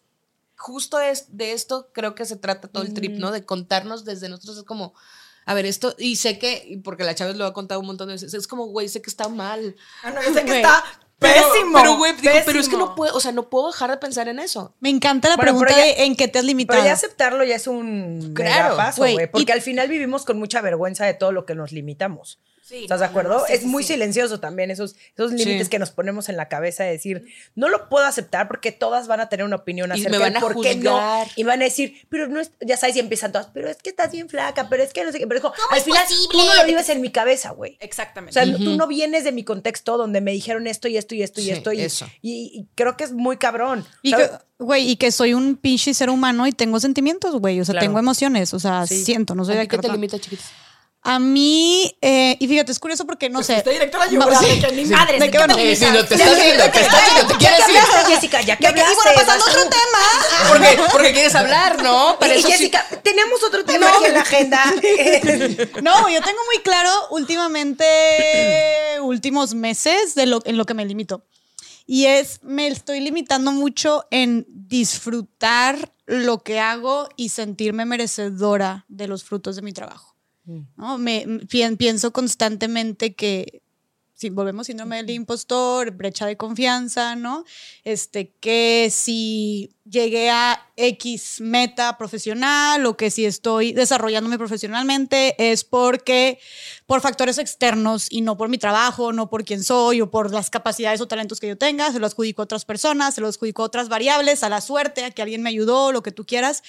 Speaker 4: justo es, de esto creo que se trata todo el trip, ¿no? De contarnos desde nosotros, es como, a ver, esto, y sé que, y porque la Chávez lo ha contado un montón de veces, es como, güey, sé que está mal.
Speaker 5: Ah, no, yo sé que está pésimo.
Speaker 4: pero, güey, digo, pero es que no puedo, o sea, no puedo dejar de pensar en eso.
Speaker 3: Me encanta la
Speaker 2: Bueno,
Speaker 3: pregunta
Speaker 2: ya-
Speaker 3: de en qué te has limitado.
Speaker 2: Pero ya aceptarlo ya es un
Speaker 4: Claro,
Speaker 2: paso,
Speaker 3: güey.
Speaker 2: güey. Porque
Speaker 3: Y-
Speaker 2: al final vivimos con mucha vergüenza de todo lo que nos limitamos.
Speaker 5: Sí,
Speaker 2: ¿Estás
Speaker 5: no,
Speaker 2: de acuerdo?
Speaker 5: no, no, sí,
Speaker 2: es muy
Speaker 5: sí.
Speaker 2: silencioso también esos, esos límites
Speaker 4: Sí.
Speaker 2: que nos ponemos en la cabeza de decir, no lo puedo aceptar porque todas van a tener una opinión
Speaker 4: Y
Speaker 2: acerca
Speaker 4: me van
Speaker 2: de
Speaker 4: a
Speaker 2: por qué no.
Speaker 4: juzgar.
Speaker 2: Y van a decir, pero no es, ya sabes, y empiezan todas, pero es que estás bien flaca, pero es que no sé qué. Pero es como, al
Speaker 5: es
Speaker 2: final,
Speaker 5: posible?
Speaker 2: tú no lo vives en mi cabeza, güey. O
Speaker 5: Exactamente.
Speaker 2: sea, tú no vienes de mi contexto donde me dijeron esto y esto y esto y esto. Y,
Speaker 4: eso.
Speaker 2: y- y creo que es muy cabrón.
Speaker 3: Y güey, y que soy un pinche ser humano y tengo sentimientos, güey. O sea,
Speaker 2: Claro.
Speaker 3: tengo emociones. O sea,
Speaker 2: Sí.
Speaker 3: siento, no soy
Speaker 4: ¿A
Speaker 3: de
Speaker 4: qué te limita, chiquitos?
Speaker 3: A mí, eh, y fíjate, es curioso porque no sé.
Speaker 5: Estoy directora yugular,
Speaker 3: sí.
Speaker 5: ni madres,
Speaker 3: ¿De
Speaker 5: ¿de
Speaker 3: qué
Speaker 5: qué
Speaker 3: van a-
Speaker 5: me
Speaker 4: Eh, sí, no, te está viendo, te está viendo, te
Speaker 2: ¿Ya
Speaker 4: quieres ir.
Speaker 2: hablaste, Jessica? ¿Ya que
Speaker 3: que- y
Speaker 2: hablaste?
Speaker 3: bueno, pasando otro tema.
Speaker 4: Porque, porque quieres hablar, ¿no? Para
Speaker 2: Y
Speaker 4: eso sí-
Speaker 2: Jessica, tenemos otro tema aquí en la agenda.
Speaker 3: No, yo tengo muy claro últimamente, [clears throat] últimos meses, de lo, en lo que me limito. Y es, me estoy limitando mucho en disfrutar lo que hago y sentirme merecedora de los frutos de mi trabajo. ¿No? Me, pi- pienso constantemente que, si volvemos síndrome del impostor, brecha de confianza, ¿no? Este, que si llegué a X meta profesional o que si estoy desarrollándome profesionalmente es porque por factores externos y no por mi trabajo, no por quién soy o por las capacidades o talentos que yo tenga, se lo adjudico a otras personas, se lo adjudico a otras variables, a la suerte, a que alguien me ayudó, lo que tú quieras,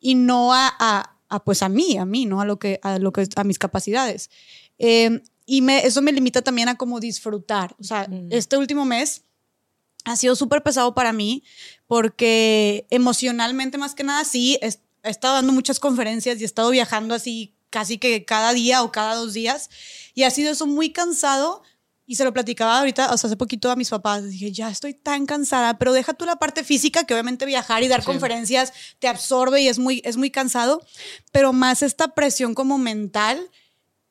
Speaker 3: y no a, a- a, pues a mí, a mí, ¿no? A lo que, a lo que, a mis capacidades. Eh, y me, eso me limita también a como disfrutar. O sea, este último mes ha sido súper pesado para mí porque emocionalmente más que nada sí, es- he estado dando muchas conferencias y he estado viajando así casi que cada día o cada dos días y ha sido eso muy cansado y se lo platicaba ahorita, o sea, hace poquito a mis papás, dije, ya estoy tan cansada, pero deja tú la parte física, que obviamente viajar y dar conferencias te absorbe y es muy, es muy cansado, pero más esta presión como mental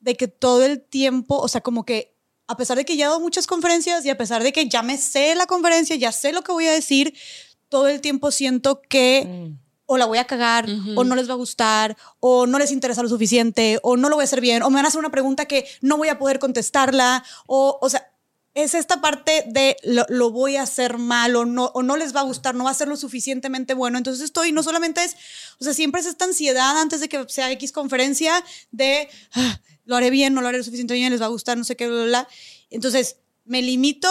Speaker 3: de que todo el tiempo, o sea, como que a pesar de que ya he dado muchas conferencias y a pesar de que ya me sé la conferencia, ya sé lo que voy a decir, todo el tiempo siento que o la voy a cagar, o no les va a gustar, o no les interesa lo suficiente, o no lo voy a hacer bien, o me van a hacer una pregunta que no voy a poder contestarla, o, o sea, es esta parte de lo, lo voy a hacer mal o no, o no les va a gustar, no va a ser lo suficientemente bueno. Entonces estoy, no solamente es, o sea, siempre es esta ansiedad antes de que sea X conferencia de "Ah, lo haré bien, no lo haré lo suficiente bien, les va a gustar, no sé qué, bla, bla, bla. Entonces me limito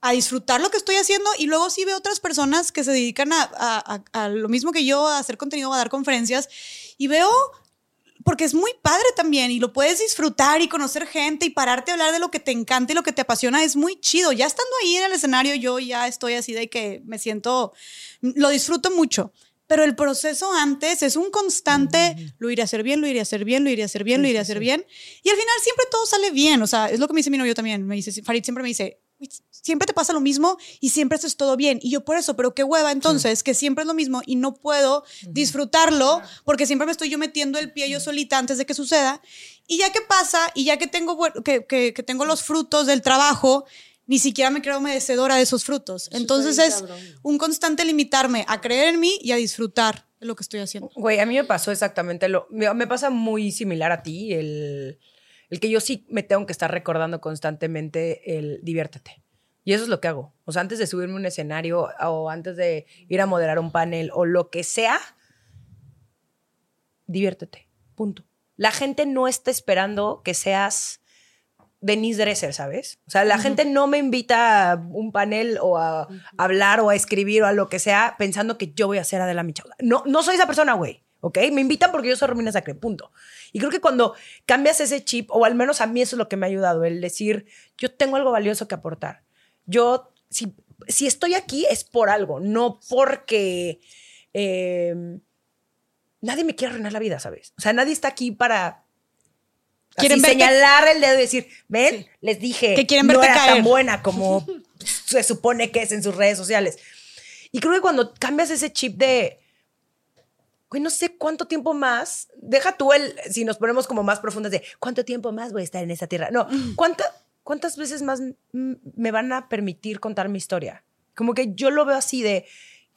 Speaker 3: a disfrutar lo que estoy haciendo y luego sí veo otras personas que se dedican a, a- a- a lo mismo que yo, a hacer contenido, a dar conferencias y veo, porque es muy padre también y lo puedes disfrutar y conocer gente y pararte a hablar de lo que te encanta y lo que te apasiona, es muy chido. Ya estando ahí en el escenario yo ya estoy así de que me siento, lo disfruto mucho. Pero el proceso antes es un constante, lo iré a hacer bien, lo iré a hacer bien, lo iré a hacer bien, lo iré a hacer bien. Y al final siempre todo sale bien. O sea, es lo que me dice mi novio también. Me dice, Farid siempre me dice, "Uy, siempre te pasa lo mismo y siempre haces todo bien. Y yo por eso, pero qué hueva entonces, que siempre es lo mismo y no puedo disfrutarlo porque siempre me estoy yo metiendo el pie yo solita antes de que suceda. Y ya que pasa y ya que tengo, que, que- que tengo los frutos del trabajo, ni siquiera me creo merecedora de esos frutos. Entonces es un constante limitarme a creer en mí y a disfrutar de lo que estoy haciendo.
Speaker 2: Güey, a mí me pasó exactamente lo. Me, me pasa muy similar a ti, el, el que yo sí me tengo que estar recordando constantemente el diviértete. Y eso es lo que hago. O sea, antes de subirme a un escenario o antes de ir a moderar un panel o lo que sea, diviértete. Punto. La gente no está esperando que seas Denise Dresser, ¿sabes? O sea, la gente no me invita a un panel o a hablar o a escribir o a lo que sea pensando que yo voy a ser Adela Micha. No, no soy esa persona, güey. ¿Ok? Me invitan porque yo soy Romina Sacre, punto. Y creo que cuando cambias ese chip, o al menos a mí eso es lo que me ha ayudado, el decir, yo tengo algo valioso que aportar. Yo, si, si estoy aquí es por algo, no porque eh, nadie me quiere arruinar la vida, ¿sabes? O sea, nadie está aquí para
Speaker 3: Quieren
Speaker 2: así señalar el dedo y decir, ven, les dije
Speaker 3: Que quieren
Speaker 2: no
Speaker 3: verte
Speaker 2: era
Speaker 3: caer".
Speaker 2: tan buena como [laughs] se supone que es en sus redes sociales. Y creo que cuando cambias ese chip de, güey, no sé cuánto tiempo más, deja tú el, si nos ponemos como más profundas de, ¿cuánto tiempo más voy a estar en esta tierra? No, ¿cuánta, ¿cuántas veces más me van a permitir contar mi historia? Como que yo lo veo así de,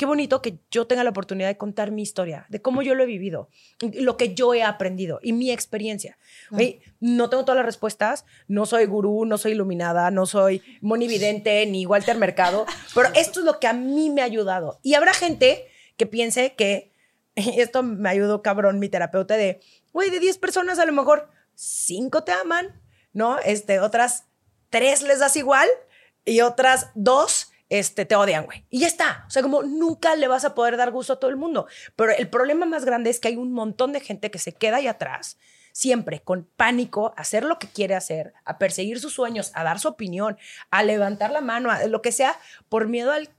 Speaker 2: qué bonito que yo tenga la oportunidad de contar mi historia, de cómo yo lo he vivido, lo que yo he aprendido y mi experiencia. Güey, no tengo todas las respuestas, no soy gurú, no soy iluminada, no soy monividente ni Walter Mercado, pero esto es lo que a mí me ha ayudado. Y habrá gente que piense que [laughs] esto me ayudó cabrón mi terapeuta de, güey, de 10 personas a lo mejor 5 te aman, ¿no? Este, otras 3 les das igual y otras 2 este, te odian, güey. Y ya está. O sea, como nunca le vas a poder dar gusto a todo el mundo. Pero el problema más grande es que hay un montón de gente que se queda ahí atrás, siempre con pánico, a hacer lo que quiere hacer, a perseguir sus sueños, a dar su opinión, a levantar la mano, a lo que sea, por miedo al,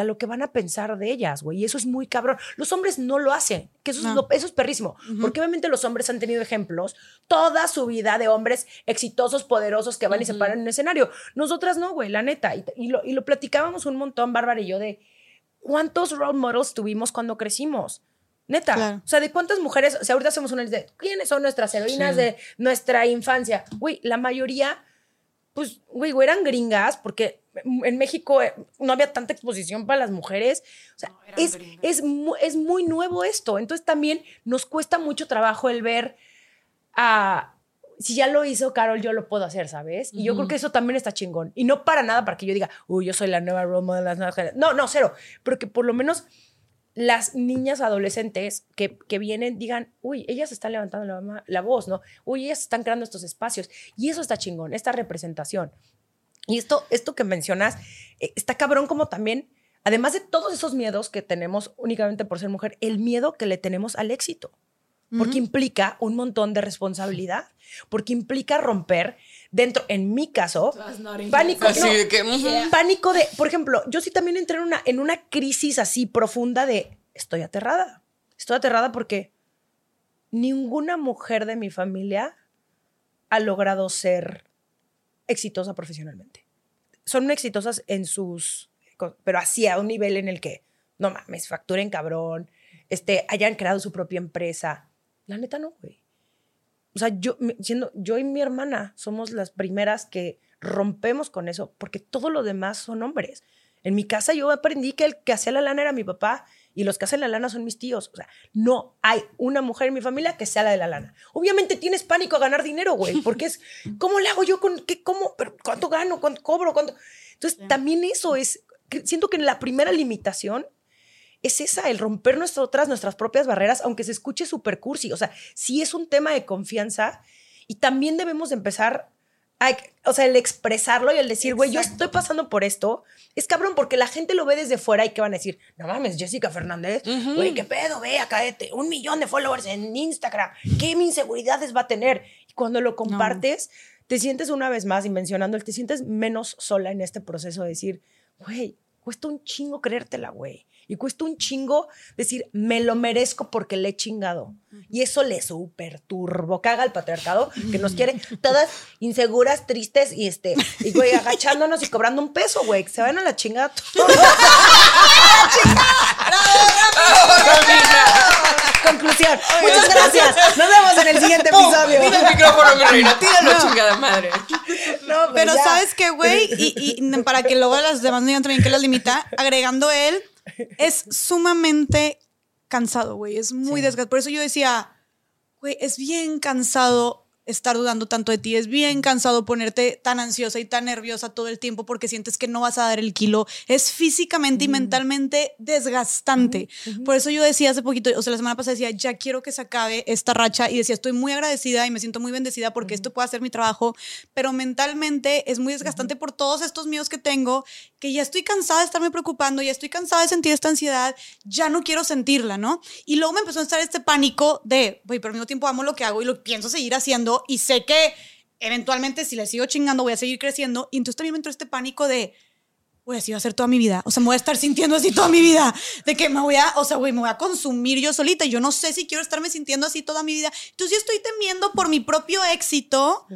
Speaker 2: a lo que van a pensar de ellas, güey. Y eso es muy cabrón. Los hombres no lo hacen, que eso, es, lo- eso es perrísimo. Porque obviamente los hombres han tenido ejemplos toda su vida de hombres exitosos, poderosos que van y se paran en un escenario. Nosotras no, güey, la neta. Y, y lo, y lo platicábamos un montón, Bárbara y yo, de cuántos role models tuvimos cuando crecimos. Neta.
Speaker 3: Claro.
Speaker 2: O sea, de cuántas mujeres, o sea, ahorita hacemos una lista de quiénes son nuestras heroínas de nuestra infancia. Güey, la mayoría, pues, güey, eran gringas porque en México eh, no había tanta exposición para las mujeres. O sea,
Speaker 5: eran
Speaker 2: es, es, es muy nuevo esto. Entonces también nos cuesta mucho trabajo el ver a... Si ya lo hizo Carol, yo lo puedo hacer, ¿sabes? Y yo creo que eso también está chingón. Y no para nada para que yo diga, uy, yo soy la nueva role model de las nuevas generaciones. No, no, cero. Pero que por lo menos las niñas adolescentes que, que vienen digan, uy, ellas están levantando la, la voz, ¿no? Uy, ellas están creando estos espacios. Y eso está chingón, esta representación. Y esto, esto que mencionas, eh, está cabrón como también, además de todos esos miedos que tenemos únicamente por ser mujer, el miedo que le tenemos al éxito. Porque implica un montón de responsabilidad, porque implica romper dentro, en mi caso, pánico.
Speaker 4: Así
Speaker 2: no,
Speaker 4: de que,
Speaker 2: pánico de, por ejemplo, yo sí también entré en una, en una crisis así profunda de, estoy aterrada. Estoy aterrada porque ninguna mujer de mi familia ha logrado ser exitosa profesionalmente. Son exitosas en sus, pero así a un nivel en el que, no mames, facturen cabrón, este, hayan creado su propia empresa. La neta no, güey. O sea, yo, siendo, yo y mi hermana somos las primeras que rompemos con eso, porque todo lo demás son hombres. En mi casa yo aprendí que el que hacía la lana era mi papá y los que hacen la lana son mis tíos. O sea, no hay una mujer en mi familia que sea la de la lana. Obviamente tienes pánico a ganar dinero, güey, [laughs] porque es, ¿cómo le hago yo con qué, cómo, pero cuánto gano, cuánto cobro, cuánto? Entonces, también eso es, siento que la primera limitación es esa, el romper nosotras, nuestras propias barreras, aunque se escuche súper cursi. O sea, sí es un tema de confianza y también debemos de empezar o sea, el expresarlo y el decir, güey, yo estoy pasando por esto. Es cabrón porque la gente lo ve desde fuera y que van a decir, no mames, Jessica Fernández, güey, qué pedo, ve, cállate, un millón de followers en Instagram, ¿qué inseguridades va a tener? Y cuando lo compartes, te sientes una vez más, y mencionando, el te sientes menos sola en este proceso de decir, güey, cuesta un chingo creértela, güey. Y cuesta un chingo decir, me lo merezco porque le he chingado. Y eso le super turbo caga al patriarcado que nos quiere [laughs] todas inseguras, tristes y este, y güey, agachándonos y cobrando un peso, güey. que Se van a la chingada. todos. [laughs] Conclusión. Muchas gracias. Nos vemos en el siguiente episodio.
Speaker 4: Tira el micrófono, mi reina. Tíralo, chingada madre.
Speaker 2: No,
Speaker 3: Pero
Speaker 2: ya.
Speaker 3: ¿sabes qué, güey? Y, y para que luego las demás no digan también que las limita, agregando él, es sumamente cansado, güey. Es muy desgastante. Por eso yo decía, güey, es bien cansado estar dudando tanto de ti. Es bien cansado ponerte tan ansiosa y tan nerviosa todo el tiempo porque sientes que no vas a dar el kilo. Es físicamente y mentalmente desgastante. Por eso yo decía hace poquito, o sea, la semana pasada decía, ya quiero que se acabe esta racha y decía, estoy muy agradecida y me siento muy bendecida porque esto puede hacer mi trabajo, pero mentalmente es muy desgastante por todos estos miedos que tengo, que ya estoy cansada de estarme preocupando, ya estoy cansada de sentir esta ansiedad, ya no quiero sentirla, ¿no? Y luego me empezó a estar este pánico de, güey, pero al mismo tiempo amo lo que hago y lo pienso seguir haciendo y sé que eventualmente si le sigo chingando voy a seguir creciendo. Y entonces también me entró este pánico de, güey, así va a ser toda mi vida. O sea, me voy a estar sintiendo así toda mi vida. De que me voy a, o sea, güey, me voy a consumir yo solita. Y yo no sé si quiero estarme sintiendo así toda mi vida. Entonces yo estoy temiendo por mi propio éxito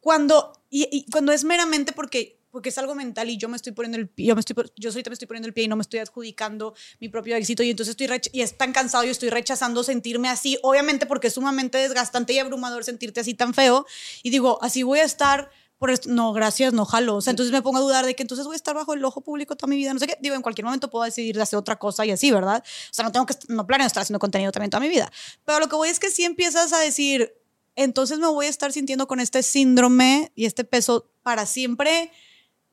Speaker 3: cuando, y, y cuando es meramente porque, porque es algo mental y yo me estoy poniendo el yo, me estoy, yo solita me estoy poniendo el pie y no me estoy adjudicando mi propio éxito y entonces estoy, y es tan cansado y estoy rechazando sentirme así, obviamente porque es sumamente desgastante y abrumador sentirte así tan feo y digo, así voy a estar por esto, no, gracias, no jalo. O sea, entonces me pongo a dudar de que entonces voy a estar bajo el ojo público toda mi vida. No sé qué. Digo, en cualquier momento puedo decidir de hacer otra cosa y así, ¿verdad? O sea, no tengo que, no planeo estar haciendo contenido también toda mi vida. Pero lo que voy es que si empiezas a decir, entonces me voy a estar sintiendo con este síndrome y este peso para siempre.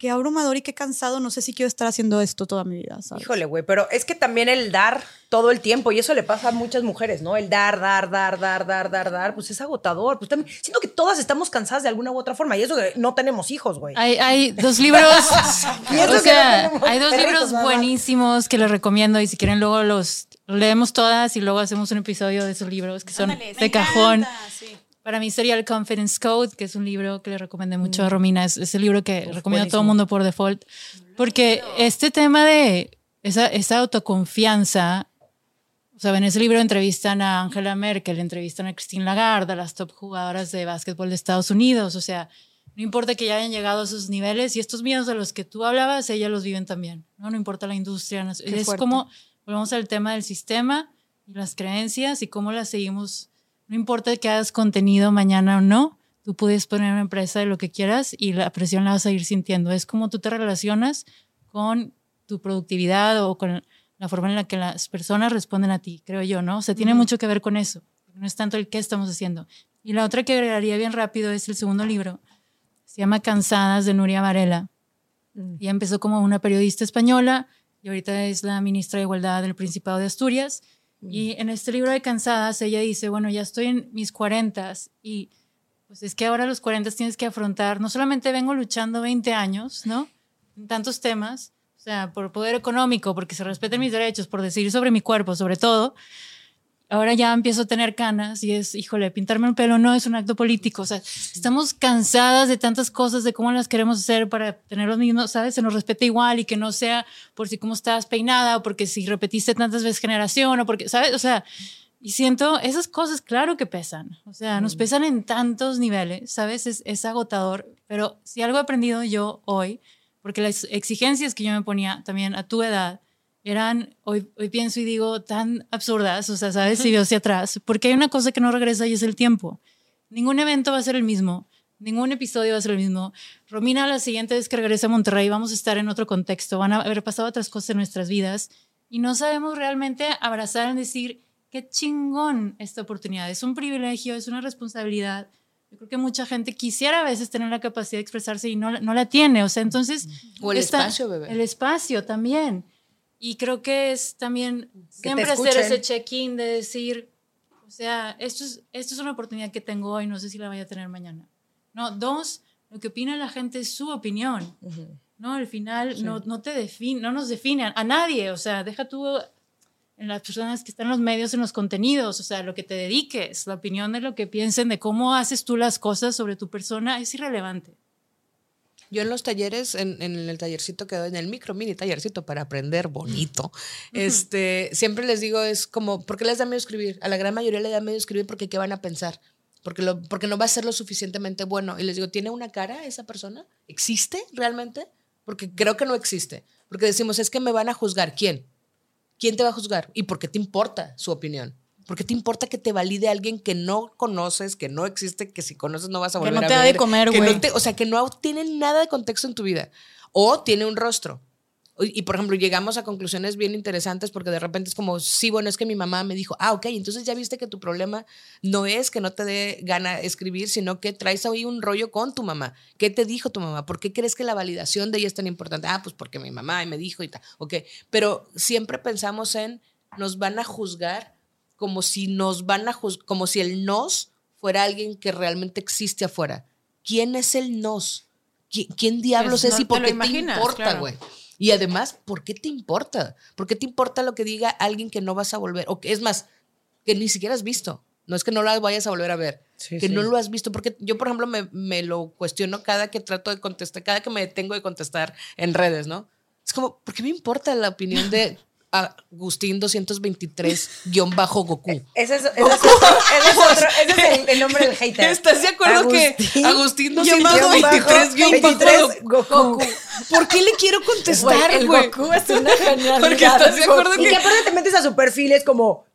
Speaker 3: Qué abrumador y qué cansado. No sé si quiero estar haciendo esto toda mi vida, ¿sabes?
Speaker 2: Híjole, güey, pero es que también el dar todo el tiempo, y eso le pasa a muchas mujeres, ¿no? El dar, dar, dar, dar, dar, dar, dar, pues es agotador. Pues también, siento que todas estamos cansadas de alguna u otra forma, y eso que no tenemos hijos, güey.
Speaker 1: Hay, hay dos libros, [laughs]
Speaker 2: Y eso
Speaker 1: o
Speaker 2: que
Speaker 1: sea,
Speaker 2: no
Speaker 1: hay dos
Speaker 2: perritos,
Speaker 1: libros
Speaker 2: nada
Speaker 1: buenísimos que les recomiendo y si quieren luego los leemos todas y luego hacemos un episodio de esos libros que son
Speaker 5: Ándale,
Speaker 1: de cajón.
Speaker 3: encanta, sí.
Speaker 1: Para mí sería el Confidence Code, que es un libro que le recomendé mucho a Romina. Es, es el libro que recomiendo a todo el mundo por default. Porque este tema de esa, esa autoconfianza. O sea, en ese libro entrevistan a Angela Merkel, entrevistan a Christine Lagarde, a las top jugadoras de básquetbol de Estados Unidos. O sea, no importa que ya hayan llegado a esos niveles y estos miedos de los que tú hablabas, ellas los viven también. No, no importa la industria. no- es
Speaker 3: fuerte.
Speaker 1: como, volvemos al tema del sistema y las creencias y cómo las seguimos. No importa que hagas contenido mañana o no, tú puedes poner una empresa de lo que quieras y la presión la vas a ir sintiendo. Es como tú te relacionas con tu productividad o con la forma en la que las personas responden a ti, creo yo, ¿no? O sea, tiene mucho que ver con eso. No es tanto el qué estamos haciendo. Y la otra que agregaría bien rápido es el segundo libro. Se llama Cansadas de Nuria Varela. Ella empezó como una periodista española y ahorita es la ministra de Igualdad del Principado de Asturias. Y en este libro de Cansadas ella dice, bueno, ya estoy en mis cuarentas y pues es que ahora a los 40 tienes que afrontar, no solamente vengo luchando 20 años, ¿no? En tantos temas, o sea, por poder económico, porque se respeten mis derechos, por decidir sobre mi cuerpo, sobre todo. Ahora ya empiezo a tener canas y es, híjole, pintarme el pelo no es un acto político. O sea, estamos cansadas de tantas cosas, de cómo las queremos hacer para tener los mismos, ¿sabes? Se nos respete igual y que no sea por si cómo estás peinada o porque si repetiste tantas veces generación o porque, ¿sabes? O sea, y siento, esas cosas, claro que pesan. O sea, nos pesan en tantos niveles, ¿sabes? Es, es agotador. Pero si algo he aprendido yo hoy, porque las exigencias que yo me ponía también a tu edad eran, hoy, hoy pienso y digo, tan absurdas, o sea, ¿sabes? Si veo hacia atrás, porque hay una cosa que no regresa y es el tiempo. Ningún evento va a ser el mismo, ningún episodio va a ser el mismo. Romina, la siguiente vez que regrese a Monterrey, vamos a estar en otro contexto, van a haber pasado otras cosas en nuestras vidas y no sabemos realmente abrazar en decir, qué chingón esta oportunidad, es un privilegio, es una responsabilidad. Yo creo que mucha gente quisiera a veces tener la capacidad de expresarse y no, no la tiene, o sea, entonces...
Speaker 4: O el
Speaker 1: esta-
Speaker 4: espacio, bebé.
Speaker 1: El espacio también. Y creo que es también siempre hacer ese check-in de decir, o sea, esto es, esto es una oportunidad que tengo hoy, no sé si la vaya a tener mañana. No, dos, lo que opina la gente es su opinión. No, al final no, no te define, no nos define a, a nadie, o sea, deja tú en las personas que están en los medios, en los contenidos, o sea, lo que te dediques, la opinión de lo que piensen, de cómo haces tú las cosas sobre tu persona, es irrelevante.
Speaker 4: Yo en los talleres, en, en el tallercito que doy, en el micro mini tallercito para aprender bonito, este, siempre les digo, es como, ¿por qué les da miedo escribir? A la gran mayoría le da miedo escribir porque ¿qué van a pensar? Porque, lo, porque no va a ser lo suficientemente bueno. Y les digo, ¿tiene una cara esa persona? ¿Existe realmente? Porque creo que no existe. Porque decimos, es que me van a juzgar. ¿Quién? ¿Quién te va a juzgar? ¿Y por qué te importa su opinión? ¿Por qué te importa que te valide alguien que no conoces, que no existe, que si conoces no vas a
Speaker 3: Que
Speaker 4: volver
Speaker 3: no
Speaker 4: a
Speaker 3: te da
Speaker 4: ver?
Speaker 3: de comer,
Speaker 4: que no
Speaker 3: güey.
Speaker 4: te- o sea, que no tiene nada de contexto en tu vida. O tiene un rostro. Y, y, por ejemplo, llegamos a conclusiones bien interesantes porque de repente es como, sí, bueno, es que mi mamá me dijo, ah, ok, entonces ya viste que tu problema no es que no te dé gana escribir, sino que traes ahí un rollo con tu mamá. ¿Qué te dijo tu mamá? ¿Por qué crees que la validación de ella es tan importante? Ah, pues porque mi mamá me dijo y tal. Ok, pero siempre pensamos en, nos van a juzgar como si nos van a juzgar, como si el nos fuera alguien que realmente existe afuera. ¿Quién es el nos? ¿Qui- ¿Quién diablos
Speaker 5: Pues
Speaker 4: es
Speaker 5: no
Speaker 4: y por
Speaker 5: lo
Speaker 4: qué te importa,
Speaker 5: claro.
Speaker 4: güey? Y además, ¿por qué te importa? ¿Por qué te importa lo que diga alguien que no vas a volver? O que es más, que ni siquiera has visto. No es que no la vayas a volver a ver,
Speaker 2: Sí,
Speaker 4: que
Speaker 2: sí.
Speaker 4: no lo has visto. Porque yo, por ejemplo, me, me lo cuestiono cada que trato de contestar, cada que me detengo de contestar en redes, ¿no? Es como, ¿por qué me importa la opinión de Agustín 223-Goku? [laughs]
Speaker 2: Ese es, ese es otro- ese es otro- ese es el, el nombre del hater.
Speaker 4: ¿Estás de acuerdo que Agustín
Speaker 2: guion bajo,
Speaker 4: 223 guion bajo
Speaker 2: 23 Goku.
Speaker 4: ¿Por qué le quiero contestar,
Speaker 5: el
Speaker 4: güey?
Speaker 5: Goku es una genialidad.
Speaker 4: Porque estás de acuerdo
Speaker 2: Y
Speaker 4: que
Speaker 2: que aparte te metes a su perfil es como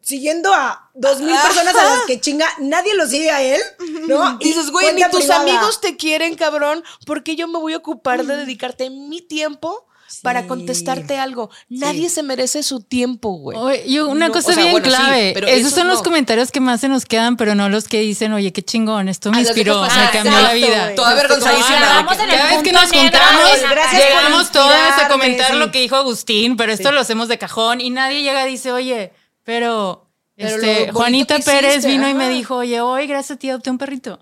Speaker 2: siguiendo a dos mil personas a las que chinga, nadie lo sigue a él, ¿no?
Speaker 4: Y dices, güey, ni tus
Speaker 2: privada.
Speaker 4: amigos te quieren, cabrón, porque yo me voy a ocupar de dedicarte mi tiempo para contestarte algo. Nadie se merece su tiempo, güey.
Speaker 1: Oye, yo, una
Speaker 4: No,
Speaker 1: cosa
Speaker 4: o sea,
Speaker 1: bien
Speaker 4: bueno, sí,
Speaker 1: clave.
Speaker 4: pero
Speaker 1: Esos
Speaker 4: esos
Speaker 1: son los comentarios que más se nos quedan, pero no los que dicen, oye, qué chingón, esto me
Speaker 4: Ah,
Speaker 1: inspiró, me
Speaker 4: pasar.
Speaker 1: cambió la
Speaker 2: Exacto,
Speaker 1: vida.
Speaker 2: güey.
Speaker 4: Toda vergonzadísima.
Speaker 1: Toda-
Speaker 5: Vamos en el
Speaker 1: Cada vez que nos juntamos, llegamos todas a comentar
Speaker 2: sí.
Speaker 1: lo que dijo Agustín, pero esto lo hacemos de cajón y nadie llega y dice, oye, pero,
Speaker 4: Pero
Speaker 1: este, Juanita Pérez
Speaker 4: hiciste,
Speaker 1: vino y me dijo, oye, hoy gracias a ti adopté un perrito.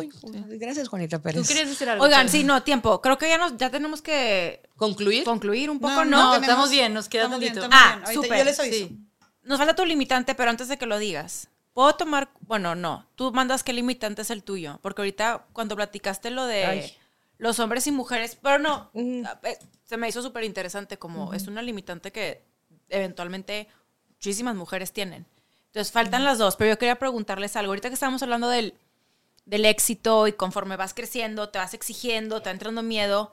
Speaker 4: Ay, gracias, Juanita
Speaker 1: ¿Tú
Speaker 4: Pérez.
Speaker 1: querías decir algo?
Speaker 5: Oigan, sí, no, tiempo. Creo que ya, nos, ya tenemos que
Speaker 4: ¿Concluir?
Speaker 5: concluir un poco,
Speaker 3: No,
Speaker 5: ¿no?
Speaker 1: No,
Speaker 3: tenemos-
Speaker 1: estamos bien, nos queda tantito.
Speaker 5: Ah, súper,
Speaker 3: Yo les aviso.
Speaker 1: Sí.
Speaker 5: Nos falta tu limitante, pero antes de que lo digas, ¿puedo tomar? Bueno, no. Tú mandas qué limitante es el tuyo. Porque ahorita, cuando platicaste lo de.
Speaker 2: Ay.
Speaker 5: los hombres y mujeres, pero no,
Speaker 2: Mm.
Speaker 5: eh, se me hizo súper interesante como es una limitante que eventualmente muchísimas mujeres tienen. Entonces faltan las dos, pero yo quería preguntarles algo. Ahorita que estamos hablando del, del éxito y conforme vas creciendo, te vas exigiendo, te va entrando miedo,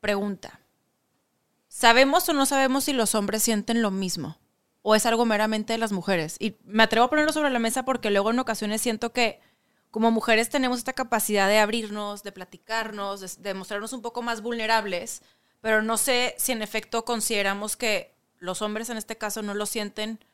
Speaker 5: pregunta. ¿Sabemos o no sabemos si los hombres sienten lo mismo? ¿O es algo meramente de las mujeres? Y me atrevo a ponerlo sobre la mesa porque luego en ocasiones siento que como mujeres tenemos esta capacidad de abrirnos, de platicarnos, de, de mostrarnos un poco más vulnerables, pero no sé si en efecto consideramos que los hombres en este caso no lo sienten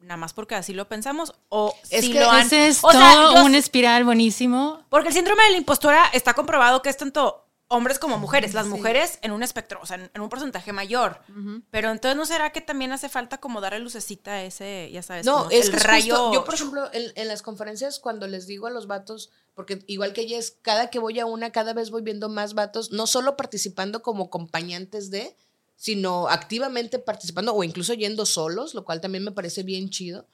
Speaker 5: nada más porque así lo pensamos o
Speaker 4: Es
Speaker 5: si
Speaker 4: que
Speaker 5: lo han...
Speaker 1: Ese es
Speaker 5: o sea,
Speaker 1: todo
Speaker 5: yo
Speaker 1: un espiral buenísimo.
Speaker 5: porque el síndrome de la impostora está comprobado que es tanto hombres como mujeres. Las mujeres en un espectro, o sea, en, en un porcentaje mayor. Pero entonces, ¿no será que también hace falta como darle lucecita a ese, ya sabes,
Speaker 4: No,
Speaker 5: como
Speaker 4: es
Speaker 5: el
Speaker 4: que es
Speaker 5: rayo?
Speaker 4: justo- yo, por ejemplo, en, en las conferencias, cuando les digo a los vatos, porque igual que ella es, cada que voy a una, cada vez voy viendo más vatos, no solo participando como acompañantes de, sino activamente participando o incluso yendo solos, lo cual también me parece bien chido.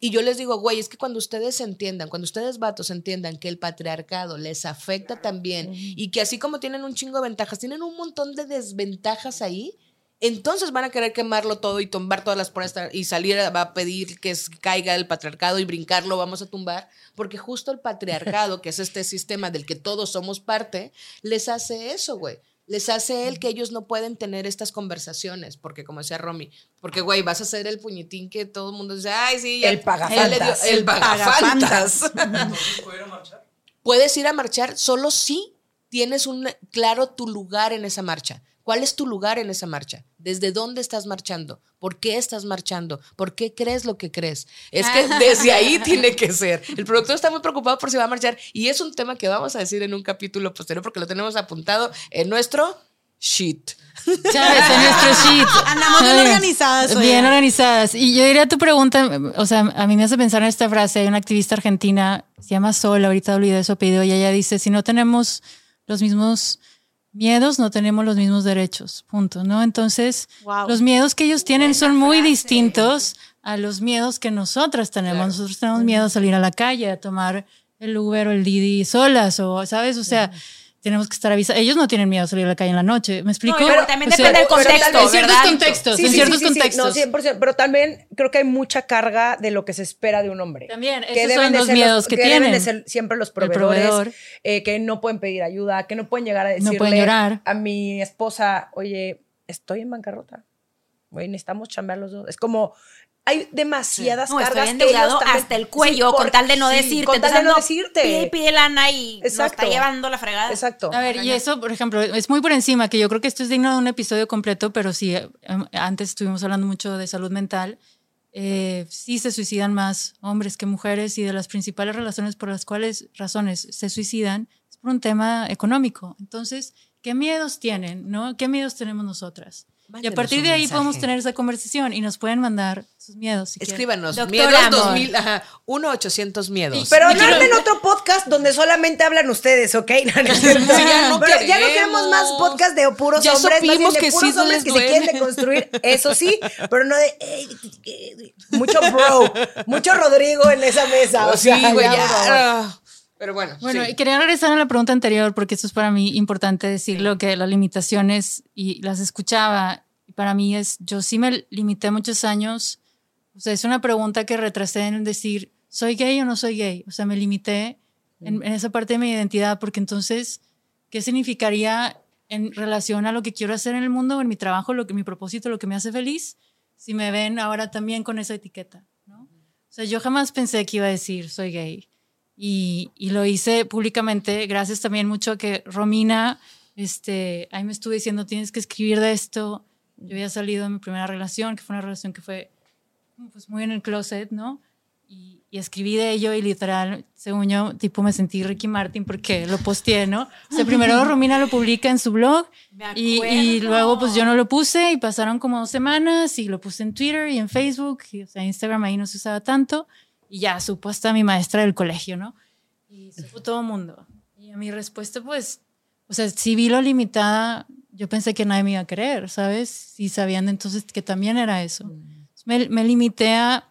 Speaker 4: Y yo les digo, güey, es que cuando ustedes entiendan, cuando ustedes vatos entiendan que el patriarcado les afecta también y que así como tienen un chingo de ventajas, tienen un montón de desventajas ahí, entonces van a querer quemarlo todo y tumbar todas las puertas y salir a, va a pedir que caiga el patriarcado y brincarlo, vamos a tumbar, porque justo el patriarcado, que es este [laughs] sistema del que todos somos parte, les hace eso, güey. Les hace el que ellos no pueden tener estas conversaciones, porque como decía Romy, porque güey, vas a ser el puñetín que todo el mundo dice, ay, sí, ya-
Speaker 2: El pagafantas.
Speaker 4: le dio- el pagafantas.
Speaker 6: Entonces, [laughs] ¿puedo ir a marchar?
Speaker 4: Puedes ir a marchar solo si tienes un claro tu lugar en esa marcha. ¿Cuál es tu lugar en esa marcha? ¿Desde dónde estás marchando? ¿Por qué estás marchando? ¿Por qué crees lo que crees? Es que desde ahí [laughs] tiene que ser. El productor está muy preocupado por si va a marchar y es un tema que vamos a decir en un capítulo posterior porque lo tenemos apuntado en nuestro shit.
Speaker 1: ¿Sabes? [laughs] En nuestro sheet.
Speaker 3: Andamos bien organizadas, oye.
Speaker 1: Bien organizadas. Y yo diría tu pregunta, o sea, a mí me hace pensar en esta frase. Hay una activista argentina, se llama Sol, ahorita olvidé su apellido, y ella dice, si no tenemos los mismos miedos, no tenemos los mismos derechos. Punto, ¿no? Entonces,
Speaker 3: Wow.
Speaker 1: los miedos que ellos tienen son muy distintos a los miedos que nosotras tenemos. Nosotros tenemos miedo a salir a la calle, a tomar el Uber o el Didi solas, o, ¿sabes? O sea, tenemos que estar avisados. Ellos no tienen miedo a salir a la calle en la noche. ¿Me explico?
Speaker 5: No, pero también
Speaker 1: O sea,
Speaker 5: depende del contexto,
Speaker 1: en ciertos
Speaker 5: ¿verdad?
Speaker 1: contextos,
Speaker 2: Sí,
Speaker 1: en
Speaker 2: sí,
Speaker 1: ciertos
Speaker 2: sí, sí, sí.
Speaker 1: contextos.
Speaker 2: No, 100%, pero también creo que hay mucha carga de lo que se espera de un hombre.
Speaker 1: También,
Speaker 2: que
Speaker 1: esos
Speaker 2: deben
Speaker 1: son
Speaker 2: de
Speaker 1: los
Speaker 2: ser
Speaker 1: miedos que
Speaker 2: deben de
Speaker 1: tienen.
Speaker 2: ser siempre los
Speaker 1: El
Speaker 2: proveedores,
Speaker 1: proveedor.
Speaker 2: eh, que no pueden pedir ayuda, que no pueden llegar a
Speaker 1: No
Speaker 2: decirle
Speaker 1: pueden llorar.
Speaker 2: a mi esposa, oye, estoy en bancarrota. Oye, necesitamos chambear los dos. Es como, hay demasiadas
Speaker 5: No, estoy
Speaker 2: cargas que
Speaker 5: endeudado
Speaker 2: también-
Speaker 5: hasta el cuello
Speaker 2: Sí, por-
Speaker 5: con tal de no
Speaker 2: sí,
Speaker 5: decirte.
Speaker 2: Con tal de no decirte.
Speaker 5: Pide, y pide lana y nos
Speaker 2: Exacto.
Speaker 5: está llevando la fregada.
Speaker 2: Exacto.
Speaker 1: A ver, y eso, por ejemplo, es muy por encima, que yo creo que esto es digno de un episodio completo, pero sí, eh, antes estuvimos hablando mucho de salud mental. eh, sí se suicidan más hombres que mujeres y de las principales razones por las cuales razones se suicidan es por un tema económico. Entonces, ¿qué miedos tienen? ¿No? ¿Qué miedos tenemos nosotras? Y a partir de ahí
Speaker 4: mensaje.
Speaker 1: podemos tener esa conversación y nos pueden mandar sus miedos. Si.
Speaker 4: Escríbanos, miedos
Speaker 5: Amor.
Speaker 4: 2000, ajá, 1-800 miedos.
Speaker 2: Pero no armen otro podcast donde solamente hablan ustedes, ¿ok? [laughs] No, no
Speaker 4: ya no
Speaker 2: Pero ya no
Speaker 4: queremos.
Speaker 2: más podcast de puros
Speaker 4: Ya
Speaker 2: hombres,
Speaker 4: supimos
Speaker 2: de
Speaker 4: que
Speaker 2: puros
Speaker 4: sí
Speaker 2: hombres que se quieren deconstruir, eso sí, pero no de "Ey, eh, mucho bro, mucho Rodrigo en esa mesa. O
Speaker 4: sí,
Speaker 2: sea,
Speaker 4: güey,
Speaker 2: ya,
Speaker 4: ya. Pero bueno,
Speaker 1: Bueno,
Speaker 4: sí.
Speaker 1: y quería regresar a la pregunta anterior porque esto es para mí importante decirlo, que las limitaciones, y las escuchaba, y para mí es, yo sí me limité muchos años, o sea, es una pregunta que retrasé en decir, ¿soy gay o no soy gay? O sea, me limité en, en esa parte de mi identidad porque entonces, ¿qué significaría en relación a lo que quiero hacer en el mundo, en mi trabajo, lo que mi propósito, lo que me hace feliz, si me ven ahora también con esa etiqueta? ¿no? O sea, yo jamás pensé que iba a decir, soy gay. Y, y lo hice públicamente, gracias también mucho a que Romina, este, ahí me estuve diciendo, tienes que escribir de esto. Yo había salido de mi primera relación, que fue una relación que fue pues, muy en el closet, ¿no? Y, y escribí de ello y literal, según yo, tipo me sentí Ricky Martin porque lo posteé, ¿no? O sea, primero Romina lo publica en su blog y, y luego pues yo no lo puse y pasaron como dos semanas y lo puse en Twitter y en Facebook, y, o sea, Instagram ahí no se usaba tanto y ya supo hasta mi maestra del colegio, ¿no? Y supo todo el mundo. Y a mi respuesta pues, o sea, si vi lo limitada, yo pensé que nadie me iba a creer, ¿sabes? Y sabiendo entonces que también era eso. Me, me limité a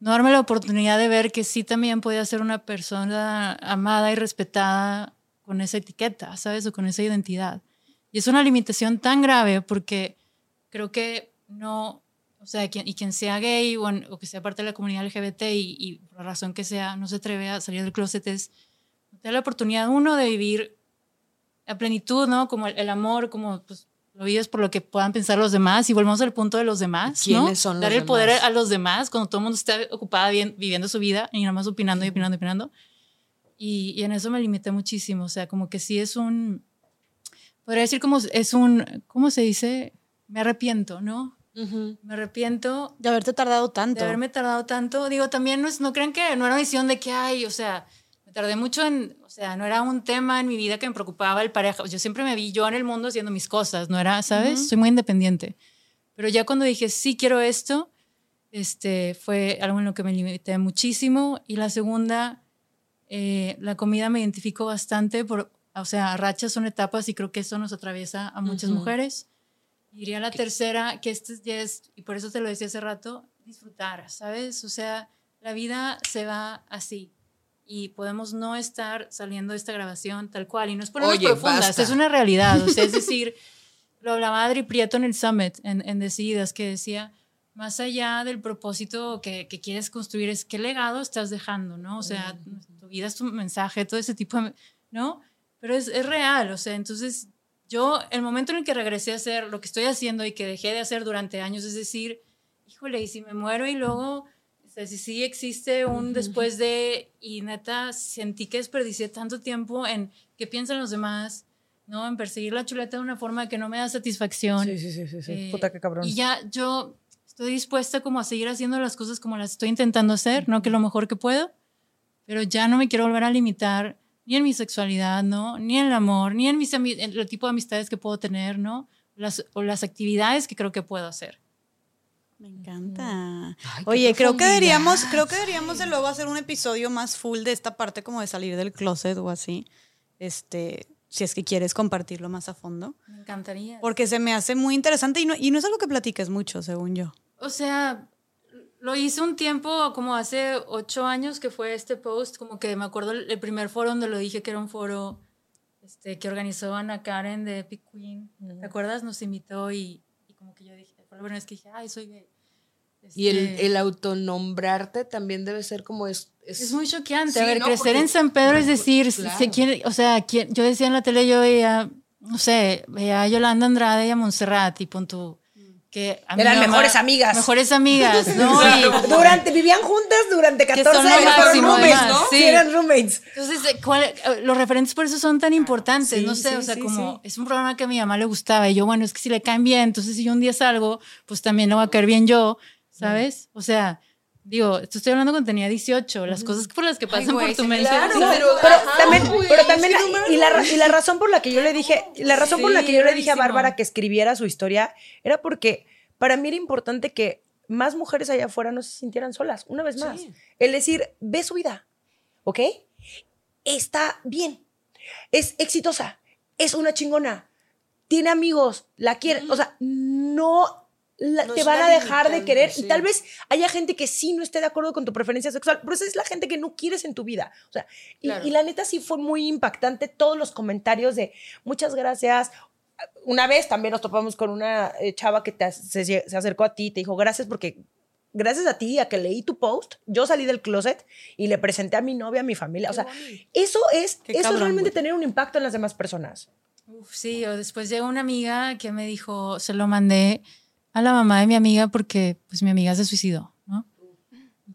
Speaker 1: no darme la oportunidad de ver que sí también podía ser una persona amada y respetada con esa etiqueta, ¿sabes? O con esa identidad. Y es una limitación tan grave porque creo que no, o sea, quien, y quien sea gay o, en- o que sea parte de la comunidad LGBT y, y por la razón que sea, no se atreve a salir del closet es no te da la oportunidad, uno, de vivir a plenitud, ¿no? Como el, el amor, como pues, lo vives por lo que puedan pensar los demás y volvemos al punto de los demás, ¿no?
Speaker 4: ¿Quiénes son los
Speaker 1: Dar el poder
Speaker 4: demás?
Speaker 1: a los demás cuando todo el mundo está ocupada bien- viviendo su vida y nada más opinando y opinando y opinando. Y, y en eso me limité muchísimo, o sea, como que sí es un, podría decir como es un, ¿cómo se dice? Me arrepiento, ¿no? Me arrepiento
Speaker 3: De haberte tardado tanto.
Speaker 1: de haberme tardado tanto. Digo, también no, es- no crean que no era una decisión de que, ay, o sea, me tardé mucho en, o sea, no era un tema en mi vida que me preocupaba el pareja. Yo siempre me vi yo en el mundo haciendo mis cosas, no era, ¿sabes? Soy muy independiente. Pero ya cuando dije, sí quiero esto, este, fue algo en lo que me limité muchísimo. Y la segunda, eh, la comida me identifico bastante por, o sea, rachas son etapas y creo que eso nos atraviesa a muchas mujeres. Diría la tercera, que este ya es, y por eso te lo decía hace rato, disfrutar, ¿sabes? O sea, la vida se va así y podemos no estar saliendo de esta grabación tal cual. Y no es por profundas,
Speaker 4: basta.
Speaker 1: es una realidad. O sea, es [laughs] decir, lo hablaba Adri Prieto en el Summit, en, en Decididas, que decía, más allá del propósito que, que quieres construir, es qué legado estás dejando, ¿no? O sea, tu vida es tu mensaje, todo ese tipo de... ¿No? Pero es, es real, o sea, entonces yo, el momento en el que regresé a hacer lo que estoy haciendo y que dejé de hacer durante años, es decir, híjole, y si me muero y luego, o sea, si sí existe un después de, y neta, sentí que desperdicié tanto tiempo en qué piensan los demás, ¿no? En perseguir la chuleta de una forma que no me da satisfacción.
Speaker 2: Sí, sí, sí, sí, sí.
Speaker 1: Eh,
Speaker 2: Puta, qué cabrón.
Speaker 1: Y ya yo estoy dispuesta como a seguir haciendo las cosas como las estoy intentando hacer, no que lo mejor que puedo, pero ya no me quiero volver a limitar ni en mi sexualidad, ¿no? Ni en el amor, ni en, mis en el tipo de amistades que puedo tener, ¿no? Las, o las actividades que creo que puedo hacer.
Speaker 3: Me encanta.
Speaker 4: Ay,
Speaker 3: Oye, creo que deberíamos, creo que deberíamos de luego hacer un episodio más full de esta parte como de salir del closet o así. Este, si es que quieres compartirlo más a fondo.
Speaker 1: Me encantaría.
Speaker 3: Porque se me hace muy interesante y no, y no es algo que platiques mucho, según yo.
Speaker 1: O sea, lo hice un tiempo, como hace ocho años que fue este post, como que me acuerdo el primer foro donde lo dije que era un foro este, que organizó Ana Karen de Epic Queen. ¿Te acuerdas? Nos invitó y, y como que yo dije, primera vez que dije, ay, soy gay.
Speaker 4: Y el,
Speaker 1: Este,
Speaker 4: el autonombrarte también debe ser como es. Es,
Speaker 1: es muy choqueante.
Speaker 4: Sí,
Speaker 1: a ver,
Speaker 4: ¿no?
Speaker 1: crecer
Speaker 4: Porque-
Speaker 1: en San Pedro es decir,
Speaker 4: Claro.
Speaker 1: se quiere- o sea, quién- yo decía en la tele, yo veía, no sé, veía a Yolanda Andrade y a Montserrat y pon tú, que a mi
Speaker 2: Eran mejores amigas.
Speaker 1: Mejores amigas, ¿no? [laughs] Y-
Speaker 2: Durante, vivían juntas durante
Speaker 1: Que
Speaker 2: 14
Speaker 1: son lo
Speaker 2: años, fueron roommates, ¿no?
Speaker 1: sí.
Speaker 2: Eran roommates.
Speaker 1: Entonces, eh, ¿cuál- eh, los referentes por eso son tan importantes,
Speaker 2: Sí,
Speaker 1: no sé,
Speaker 2: sí,
Speaker 1: o sea, como es un programa que a mi mamá le gustaba y yo, bueno, es que si le caen bien, entonces si yo un día salgo, pues también le va a caer bien yo, ¿sabes? O sea, digo, esto estoy hablando cuando tenía 18, las cosas por las que pasan
Speaker 5: güey,
Speaker 1: por tu
Speaker 5: sí,
Speaker 1: mente.
Speaker 4: claro,
Speaker 1: sí,
Speaker 4: pero-
Speaker 2: Pero
Speaker 4: Ajá,
Speaker 2: también,
Speaker 4: güey,
Speaker 2: pero también
Speaker 4: es que
Speaker 2: la-
Speaker 4: no
Speaker 2: y, la, ra- y la razón por la que yo le dije, la razón por la que yo le dije a. Bárbara que escribiera su historia era porque para mí era importante que más mujeres allá afuera no se sintieran solas, una vez más. El decir, ve su vida, ¿ok? Está bien, es exitosa, es una chingona, tiene amigos, la quiere, o sea, no la- te van a dejar de querer
Speaker 4: sí.
Speaker 2: y tal vez haya gente que sí no esté de acuerdo con tu preferencia sexual, pero esa es la gente que no quieres en tu vida. O sea, y,
Speaker 4: Claro.
Speaker 2: y la neta sí fue muy impactante todos los comentarios de muchas gracias. Una vez también nos topamos con una eh, chava que te, se, se acercó a ti y te dijo gracias porque gracias a ti, a que leí tu post, yo salí del closet y le presenté a mi novia, a mi familia. O sea, eso es,
Speaker 3: Qué
Speaker 2: eso es realmente
Speaker 3: güey.
Speaker 2: tener un impacto en las demás personas.
Speaker 1: Uf, sí, o después llegó una amiga que me dijo, se lo mandé a la mamá de mi amiga porque pues mi amiga se suicidó, ¿no?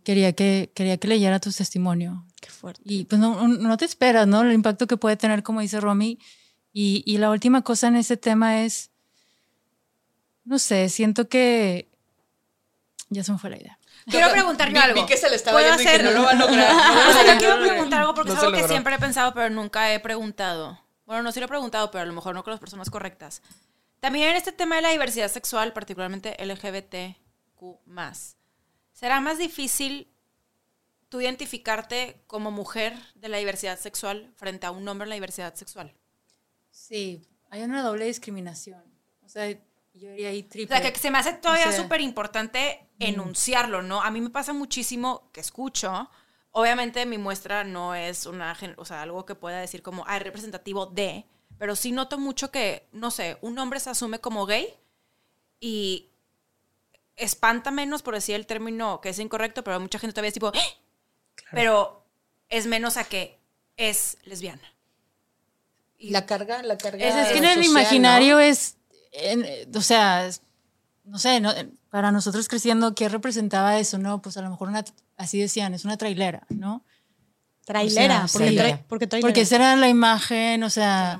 Speaker 1: Quería que, quería que leyera tu testimonio.
Speaker 3: Qué fuerte.
Speaker 1: Y pues no, no te esperas, ¿no? El impacto que puede tener, como dice Romy. Y, y la última cosa en ese tema es, no sé, siento que ya se me fue la idea.
Speaker 5: Quiero preguntar yo algo.
Speaker 4: vi que se le estaba
Speaker 5: ¿Puedo
Speaker 4: yendo y que
Speaker 5: hacer-
Speaker 4: no lo va a lograr. [laughs]
Speaker 5: O sea, yo quiero [laughs] preguntar algo porque
Speaker 4: No
Speaker 5: es
Speaker 4: se
Speaker 5: algo que siempre he pensado, pero nunca he preguntado. Bueno, no sí lo he preguntado, pero a lo mejor no con las personas correctas. También en este tema de la diversidad sexual, particularmente LGBTQ+, ¿será más difícil tú identificarte como mujer de la diversidad sexual frente a un hombre en la diversidad sexual?
Speaker 1: Sí, hay una doble discriminación. O sea, yo diría ahí
Speaker 5: O
Speaker 1: triple.
Speaker 5: sea, que se me hace todavía
Speaker 1: O sea,
Speaker 5: súper importante enunciarlo, ¿no? A mí me pasa muchísimo que escucho Obviamente mi muestra no es una, o sea, algo que pueda decir como, ah, representativo de, pero sí noto mucho que, no sé, un hombre se asume como gay y espanta menos, por decir el término que es incorrecto, pero mucha gente todavía es tipo, "¡Ah!", pero es menos a que es lesbiana. Y-
Speaker 4: La carga, la carga.
Speaker 1: Es, es que en el
Speaker 4: social,
Speaker 1: imaginario
Speaker 4: ¿no?
Speaker 1: es, en- o sea, es- no sé, no- para nosotros creciendo, ¿qué representaba eso? No, pues a lo mejor una, así decían, es una trailera, ¿no?
Speaker 3: Trailera.
Speaker 1: O sea,
Speaker 3: porque,
Speaker 1: sí.
Speaker 3: tra- porque trailera.
Speaker 1: Porque esa era la imagen, o
Speaker 5: la
Speaker 1: sea.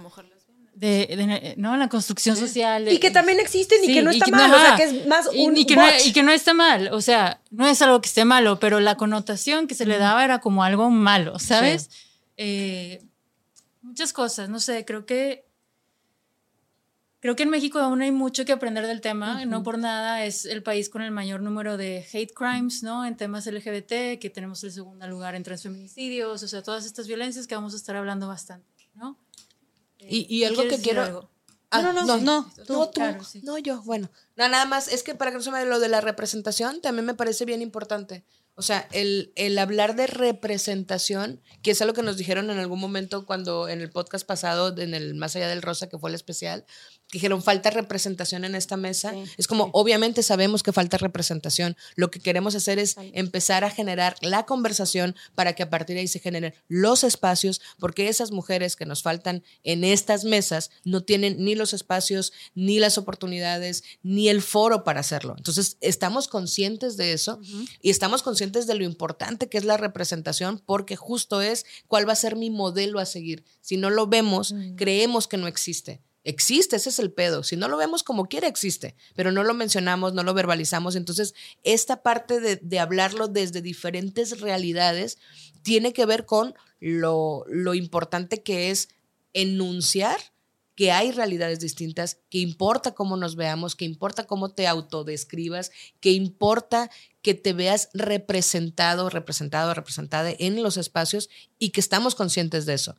Speaker 1: De, de- ¿no? La construcción social. de-
Speaker 2: Y que también existen y
Speaker 1: Sí,
Speaker 2: que no
Speaker 1: y
Speaker 2: está
Speaker 1: que
Speaker 2: mal.
Speaker 1: no,
Speaker 2: o sea,
Speaker 1: ajá.
Speaker 2: que es más
Speaker 1: y,
Speaker 2: un
Speaker 1: y que no, y que no está mal, o sea, no es algo que esté malo, pero la connotación que se le daba era como algo malo, ¿sabes? Eh, muchas cosas, no sé, creo que creo que en México aún hay mucho que aprender del tema, no por nada es el país con el mayor número de hate crimes, ¿no? En temas LGBT, que tenemos el segundo lugar en transfeminicidios, o sea, todas estas violencias que vamos a estar hablando bastante, ¿no?
Speaker 4: Y, y algo que
Speaker 1: ¿Quieres decir
Speaker 4: quiero.
Speaker 1: algo?
Speaker 4: Ah,
Speaker 3: No, no, no, no, tú.
Speaker 4: No, tú.
Speaker 1: Claro, sí.
Speaker 4: No, yo. Bueno, no, nada más. Es que para que no se me lo de la representación, también me parece bien importante. O sea, el, el hablar de representación, que es algo que nos dijeron en algún momento cuando en el podcast pasado, en el Más Allá del Rosa, que fue el especial, dijeron falta representación en esta mesa. es como, obviamente sabemos que falta representación. Lo que queremos hacer es empezar a generar la conversación para que a partir de ahí se generen los espacios, porque esas mujeres que nos faltan en estas mesas no tienen ni los espacios, ni las oportunidades, ni el foro para hacerlo. Entonces, estamos conscientes de eso y estamos conscientes de lo importante que es la representación, porque justo es cuál va a ser mi modelo a seguir. Si no lo vemos, creemos que no existe. Existe, ese es el pedo. Si no lo vemos como quiera, existe, pero no lo mencionamos, no lo verbalizamos. Entonces, esta parte de, de hablarlo desde diferentes realidades tiene que ver con lo, lo importante que es enunciar que hay realidades distintas, que importa cómo nos veamos, que importa cómo te autodescribas, que importa que te veas representado, representado, representada en los espacios y que estamos conscientes de eso.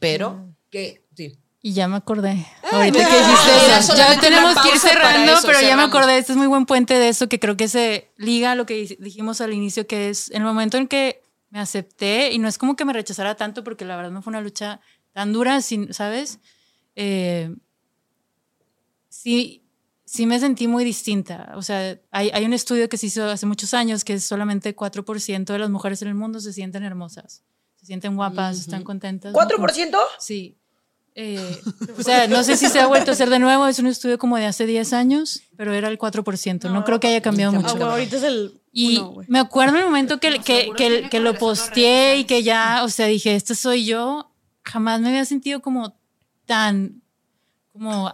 Speaker 4: Pero que, sí.
Speaker 1: Y ya me acordé.
Speaker 4: Ah,
Speaker 1: Ahorita que dijiste eso. Ya tenemos que ir cerrando,
Speaker 4: eso,
Speaker 1: pero ya me acordé. Este es muy buen puente de eso que creo que se liga a lo que dij- dijimos al inicio, que es el momento en que me acepté, y no es como que me rechazara tanto, porque la verdad no fue una lucha tan dura, ¿sabes? Eh, sí, sí me sentí muy distinta. O sea, hay, hay un estudio que se hizo hace muchos años que es solamente 4% de las mujeres en el mundo se sienten hermosas, se sienten guapas, están contentas. ¿no? Como-
Speaker 2: ¿4%?
Speaker 1: Sí. Eh, o sea, no sé si se ha vuelto a hacer de nuevo, es un estudio como de hace 10 años, pero era el 4%, no, creo que haya cambiado
Speaker 3: Ah,
Speaker 1: mucho.
Speaker 3: güey, ahorita es el
Speaker 1: Y
Speaker 3: uno,
Speaker 1: me acuerdo en el momento que,
Speaker 5: No,
Speaker 1: que, que, que lo posteé y que ya, o sea, dije, este soy yo, jamás me había sentido como tan, como,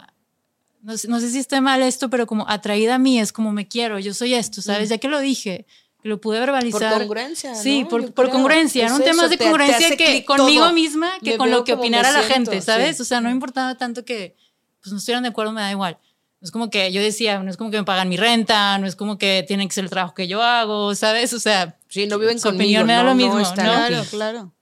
Speaker 1: no sé, no sé si está mal esto, pero como atraída a mí, es como me quiero, yo soy esto, ¿sabes? Ya que lo dije, lo pude
Speaker 4: Por
Speaker 1: verbalizar.
Speaker 4: congruencia.
Speaker 1: Sí,
Speaker 4: ¿no?
Speaker 1: por, por congruencia.
Speaker 4: Es
Speaker 1: Eran temas
Speaker 4: eso,
Speaker 1: de
Speaker 4: te- te
Speaker 1: congruencia
Speaker 4: hace
Speaker 1: que conmigo
Speaker 4: todo.
Speaker 1: misma que
Speaker 4: Me
Speaker 1: con lo que opinara la
Speaker 4: siento,
Speaker 1: gente, ¿sabes?
Speaker 4: sí.
Speaker 1: O sea, no me importaba tanto que pues no estuvieran de acuerdo, me da igual. No es como que yo decía, no es como que me pagan mi renta, no es como que tienen que ser el trabajo que yo hago, ¿sabes? O sea,
Speaker 4: Sí, no viven
Speaker 1: Su
Speaker 4: conmigo.
Speaker 1: opinión me da
Speaker 4: no,
Speaker 1: lo mismo, ¿no?
Speaker 3: Claro, claro.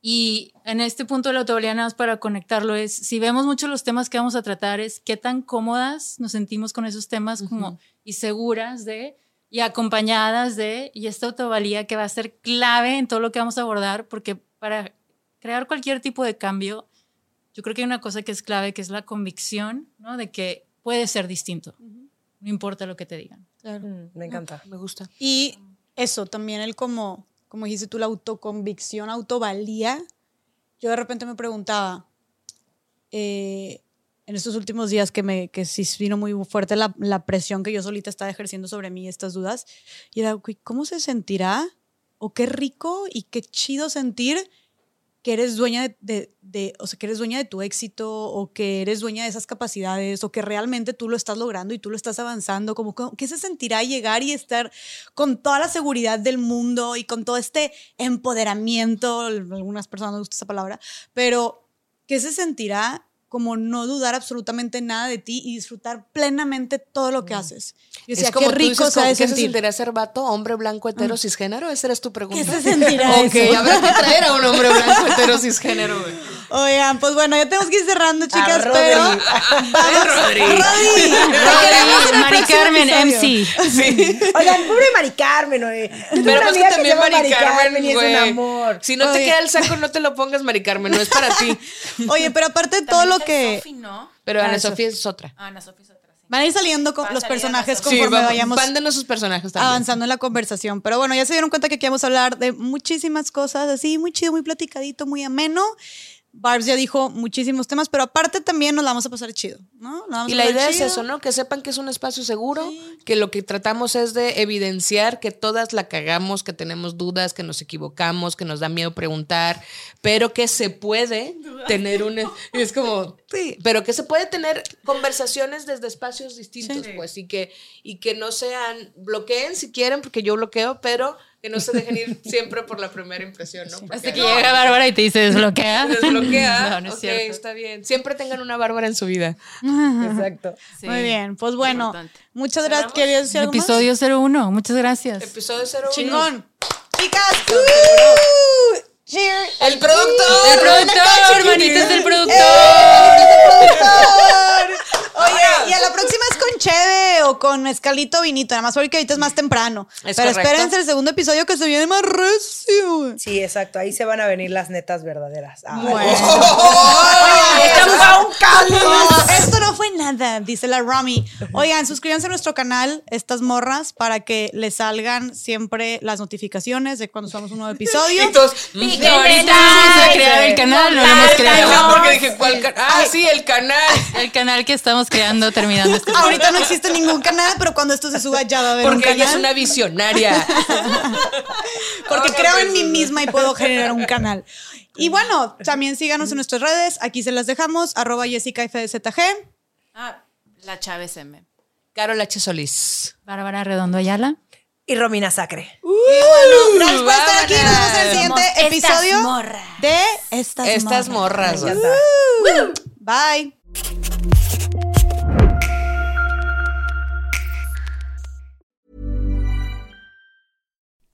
Speaker 1: y en este punto de la autovalía, nada más para conectarlo, es si vemos mucho los temas que vamos a tratar, es qué tan cómodas nos sentimos con esos temas como y seguras de y acompañadas de y esta autovalía que va a ser clave en todo lo que vamos a abordar, porque para crear cualquier tipo de cambio, yo creo que hay una cosa que es clave, que es la convicción, ¿no? De que puede ser distinto, no importa lo que te digan.
Speaker 3: claro.
Speaker 2: Mm, me encanta.
Speaker 4: Me gusta.
Speaker 3: Y eso, también el como, como dijiste tú, la autoconvicción, autovalía. Yo de repente me preguntaba, eh, en estos últimos días que, me, que sí vino muy fuerte la, la presión que yo solita estaba ejerciendo sobre mí, estas dudas, y era, "Güey, ¿cómo se sentirá? O qué rico y qué chido sentir que eres dueña de, de- o sea, que eres dueña de tu éxito o que eres dueña de esas capacidades o que realmente tú lo estás logrando y tú lo estás avanzando, como que- se sentirá llegar y estar con toda la seguridad del mundo y con todo este empoderamiento, algunas personas no les gusta esa palabra, pero qué se sentirá como no dudar absolutamente nada de ti y disfrutar plenamente todo lo que haces. Y decía,
Speaker 4: es como
Speaker 3: qué
Speaker 4: tú
Speaker 3: rico
Speaker 4: dices, ¿qué se
Speaker 3: sentir.
Speaker 4: sentirá ser vato, hombre blanco, hetero, cisgénero? Esa eres tu pregunta.
Speaker 3: ¿Qué se sentirá
Speaker 4: Ok,
Speaker 3: eso?
Speaker 4: habrá que traer a un hombre blanco, hetero, cisgénero, güey.
Speaker 3: Oigan, pues bueno, ya tenemos que ir cerrando, chicas,
Speaker 2: Rodri.
Speaker 3: pero vamos.
Speaker 4: Rodri.
Speaker 3: Rodri.
Speaker 1: Rodri, Mari Carmen. MC.
Speaker 2: Oigan, pobre Mari Carmen, oye.
Speaker 4: Pero pues que también Mari Carmen,
Speaker 2: y es un
Speaker 4: güey.
Speaker 2: amor.
Speaker 4: Si no te
Speaker 3: Oye.
Speaker 4: queda el saco, no te lo pongas, Mari Carmen, no es para ti.
Speaker 3: Oye, pero aparte de todo lo que
Speaker 5: Sofi, ¿no?
Speaker 4: Pero Ana. Sofía es otra.
Speaker 5: Ah, Ana Sofía es otra, sí.
Speaker 3: van a ir saliendo con los personajes.
Speaker 4: Sí,
Speaker 3: conforme
Speaker 4: vamos,
Speaker 3: vayamos
Speaker 4: sus personajes también.
Speaker 3: avanzando en la conversación. Pero bueno, ya se dieron cuenta que aquí vamos a hablar de muchísimas cosas, así muy chido, muy platicadito, muy ameno. Barbs ya dijo muchísimos temas, pero aparte también nos la vamos a pasar chido, ¿no? Vamos
Speaker 4: Y la idea es
Speaker 3: chido.
Speaker 4: eso, ¿no? Que sepan que es un espacio seguro, que lo que tratamos es de evidenciar que todas la cagamos, que tenemos dudas, que nos equivocamos, que nos da miedo preguntar, pero que se puede [laughs] tener un... Y es como, sí, pero que se puede tener conversaciones desde espacios distintos, pues, y que, y que no sean, bloqueen si quieren, porque yo bloqueo, pero que no se dejen ir siempre por la primera impresión, ¿no? Porque
Speaker 1: Hasta que llega Bárbara y te dice desbloquea.
Speaker 4: desbloquea. [laughs]
Speaker 1: No, no es
Speaker 4: ok,
Speaker 1: cierto.
Speaker 4: está bien. Siempre tengan una bárbara en su vida. [laughs]
Speaker 2: Exacto.
Speaker 5: Sí.
Speaker 3: Muy bien, pues bueno,
Speaker 5: Importante.
Speaker 3: muchas gracias. ¿Querías decir algo más?
Speaker 1: Episodio 01. Muchas gracias.
Speaker 4: Episodio 01.
Speaker 3: Chingón. Chicas, ¡uh! cheers.
Speaker 4: El productor.
Speaker 1: El productor, manitas del [laughs] productor.
Speaker 3: Oye, y a la próxima es con cheve o con mezcalito vinito, nada más porque ahorita es más temprano.
Speaker 4: Es
Speaker 3: Pero
Speaker 4: correcto.
Speaker 3: espérense el segundo episodio que se viene más recio.
Speaker 2: Sí, exacto. Ahí se van a venir las netas verdaderas. Ah,
Speaker 5: cambio.
Speaker 3: Oh, esto no fue nada, dice la Rami. Oigan, suscríbanse a nuestro canal, estas morras, para que les salgan siempre las notificaciones de cuando subamos un nuevo episodio.
Speaker 4: Y mm,
Speaker 1: ahorita
Speaker 5: en
Speaker 1: no vamos a
Speaker 5: like,
Speaker 1: crear el canal, no lo hemos creado.
Speaker 4: porque dije, ¿cuál canal? Ah, sí, el canal.
Speaker 1: El canal que estamos creando terminando este
Speaker 3: Ahorita no existe ningún canal, pero cuando esto se suba ya va a haber un
Speaker 4: Porque ella es una visionaria. [laughs]
Speaker 3: Porque
Speaker 4: Ahora
Speaker 3: creo en
Speaker 4: pues,
Speaker 3: mí misma y puedo generar un canal. Y bueno, también síganos en nuestras redes. Aquí se las dejamos. Arroba Jessica FZG.
Speaker 5: Ah, la Chávez M.
Speaker 4: Carol H. Solís.
Speaker 1: Bárbara Redondo Ayala.
Speaker 2: Y Romina Sacre.
Speaker 3: Gracias por estar aquí. Nos vemos en el siguiente
Speaker 5: estas
Speaker 3: episodio
Speaker 5: morras.
Speaker 3: de Estas,
Speaker 4: Estas
Speaker 3: Morras.
Speaker 2: encanta.
Speaker 3: Bye.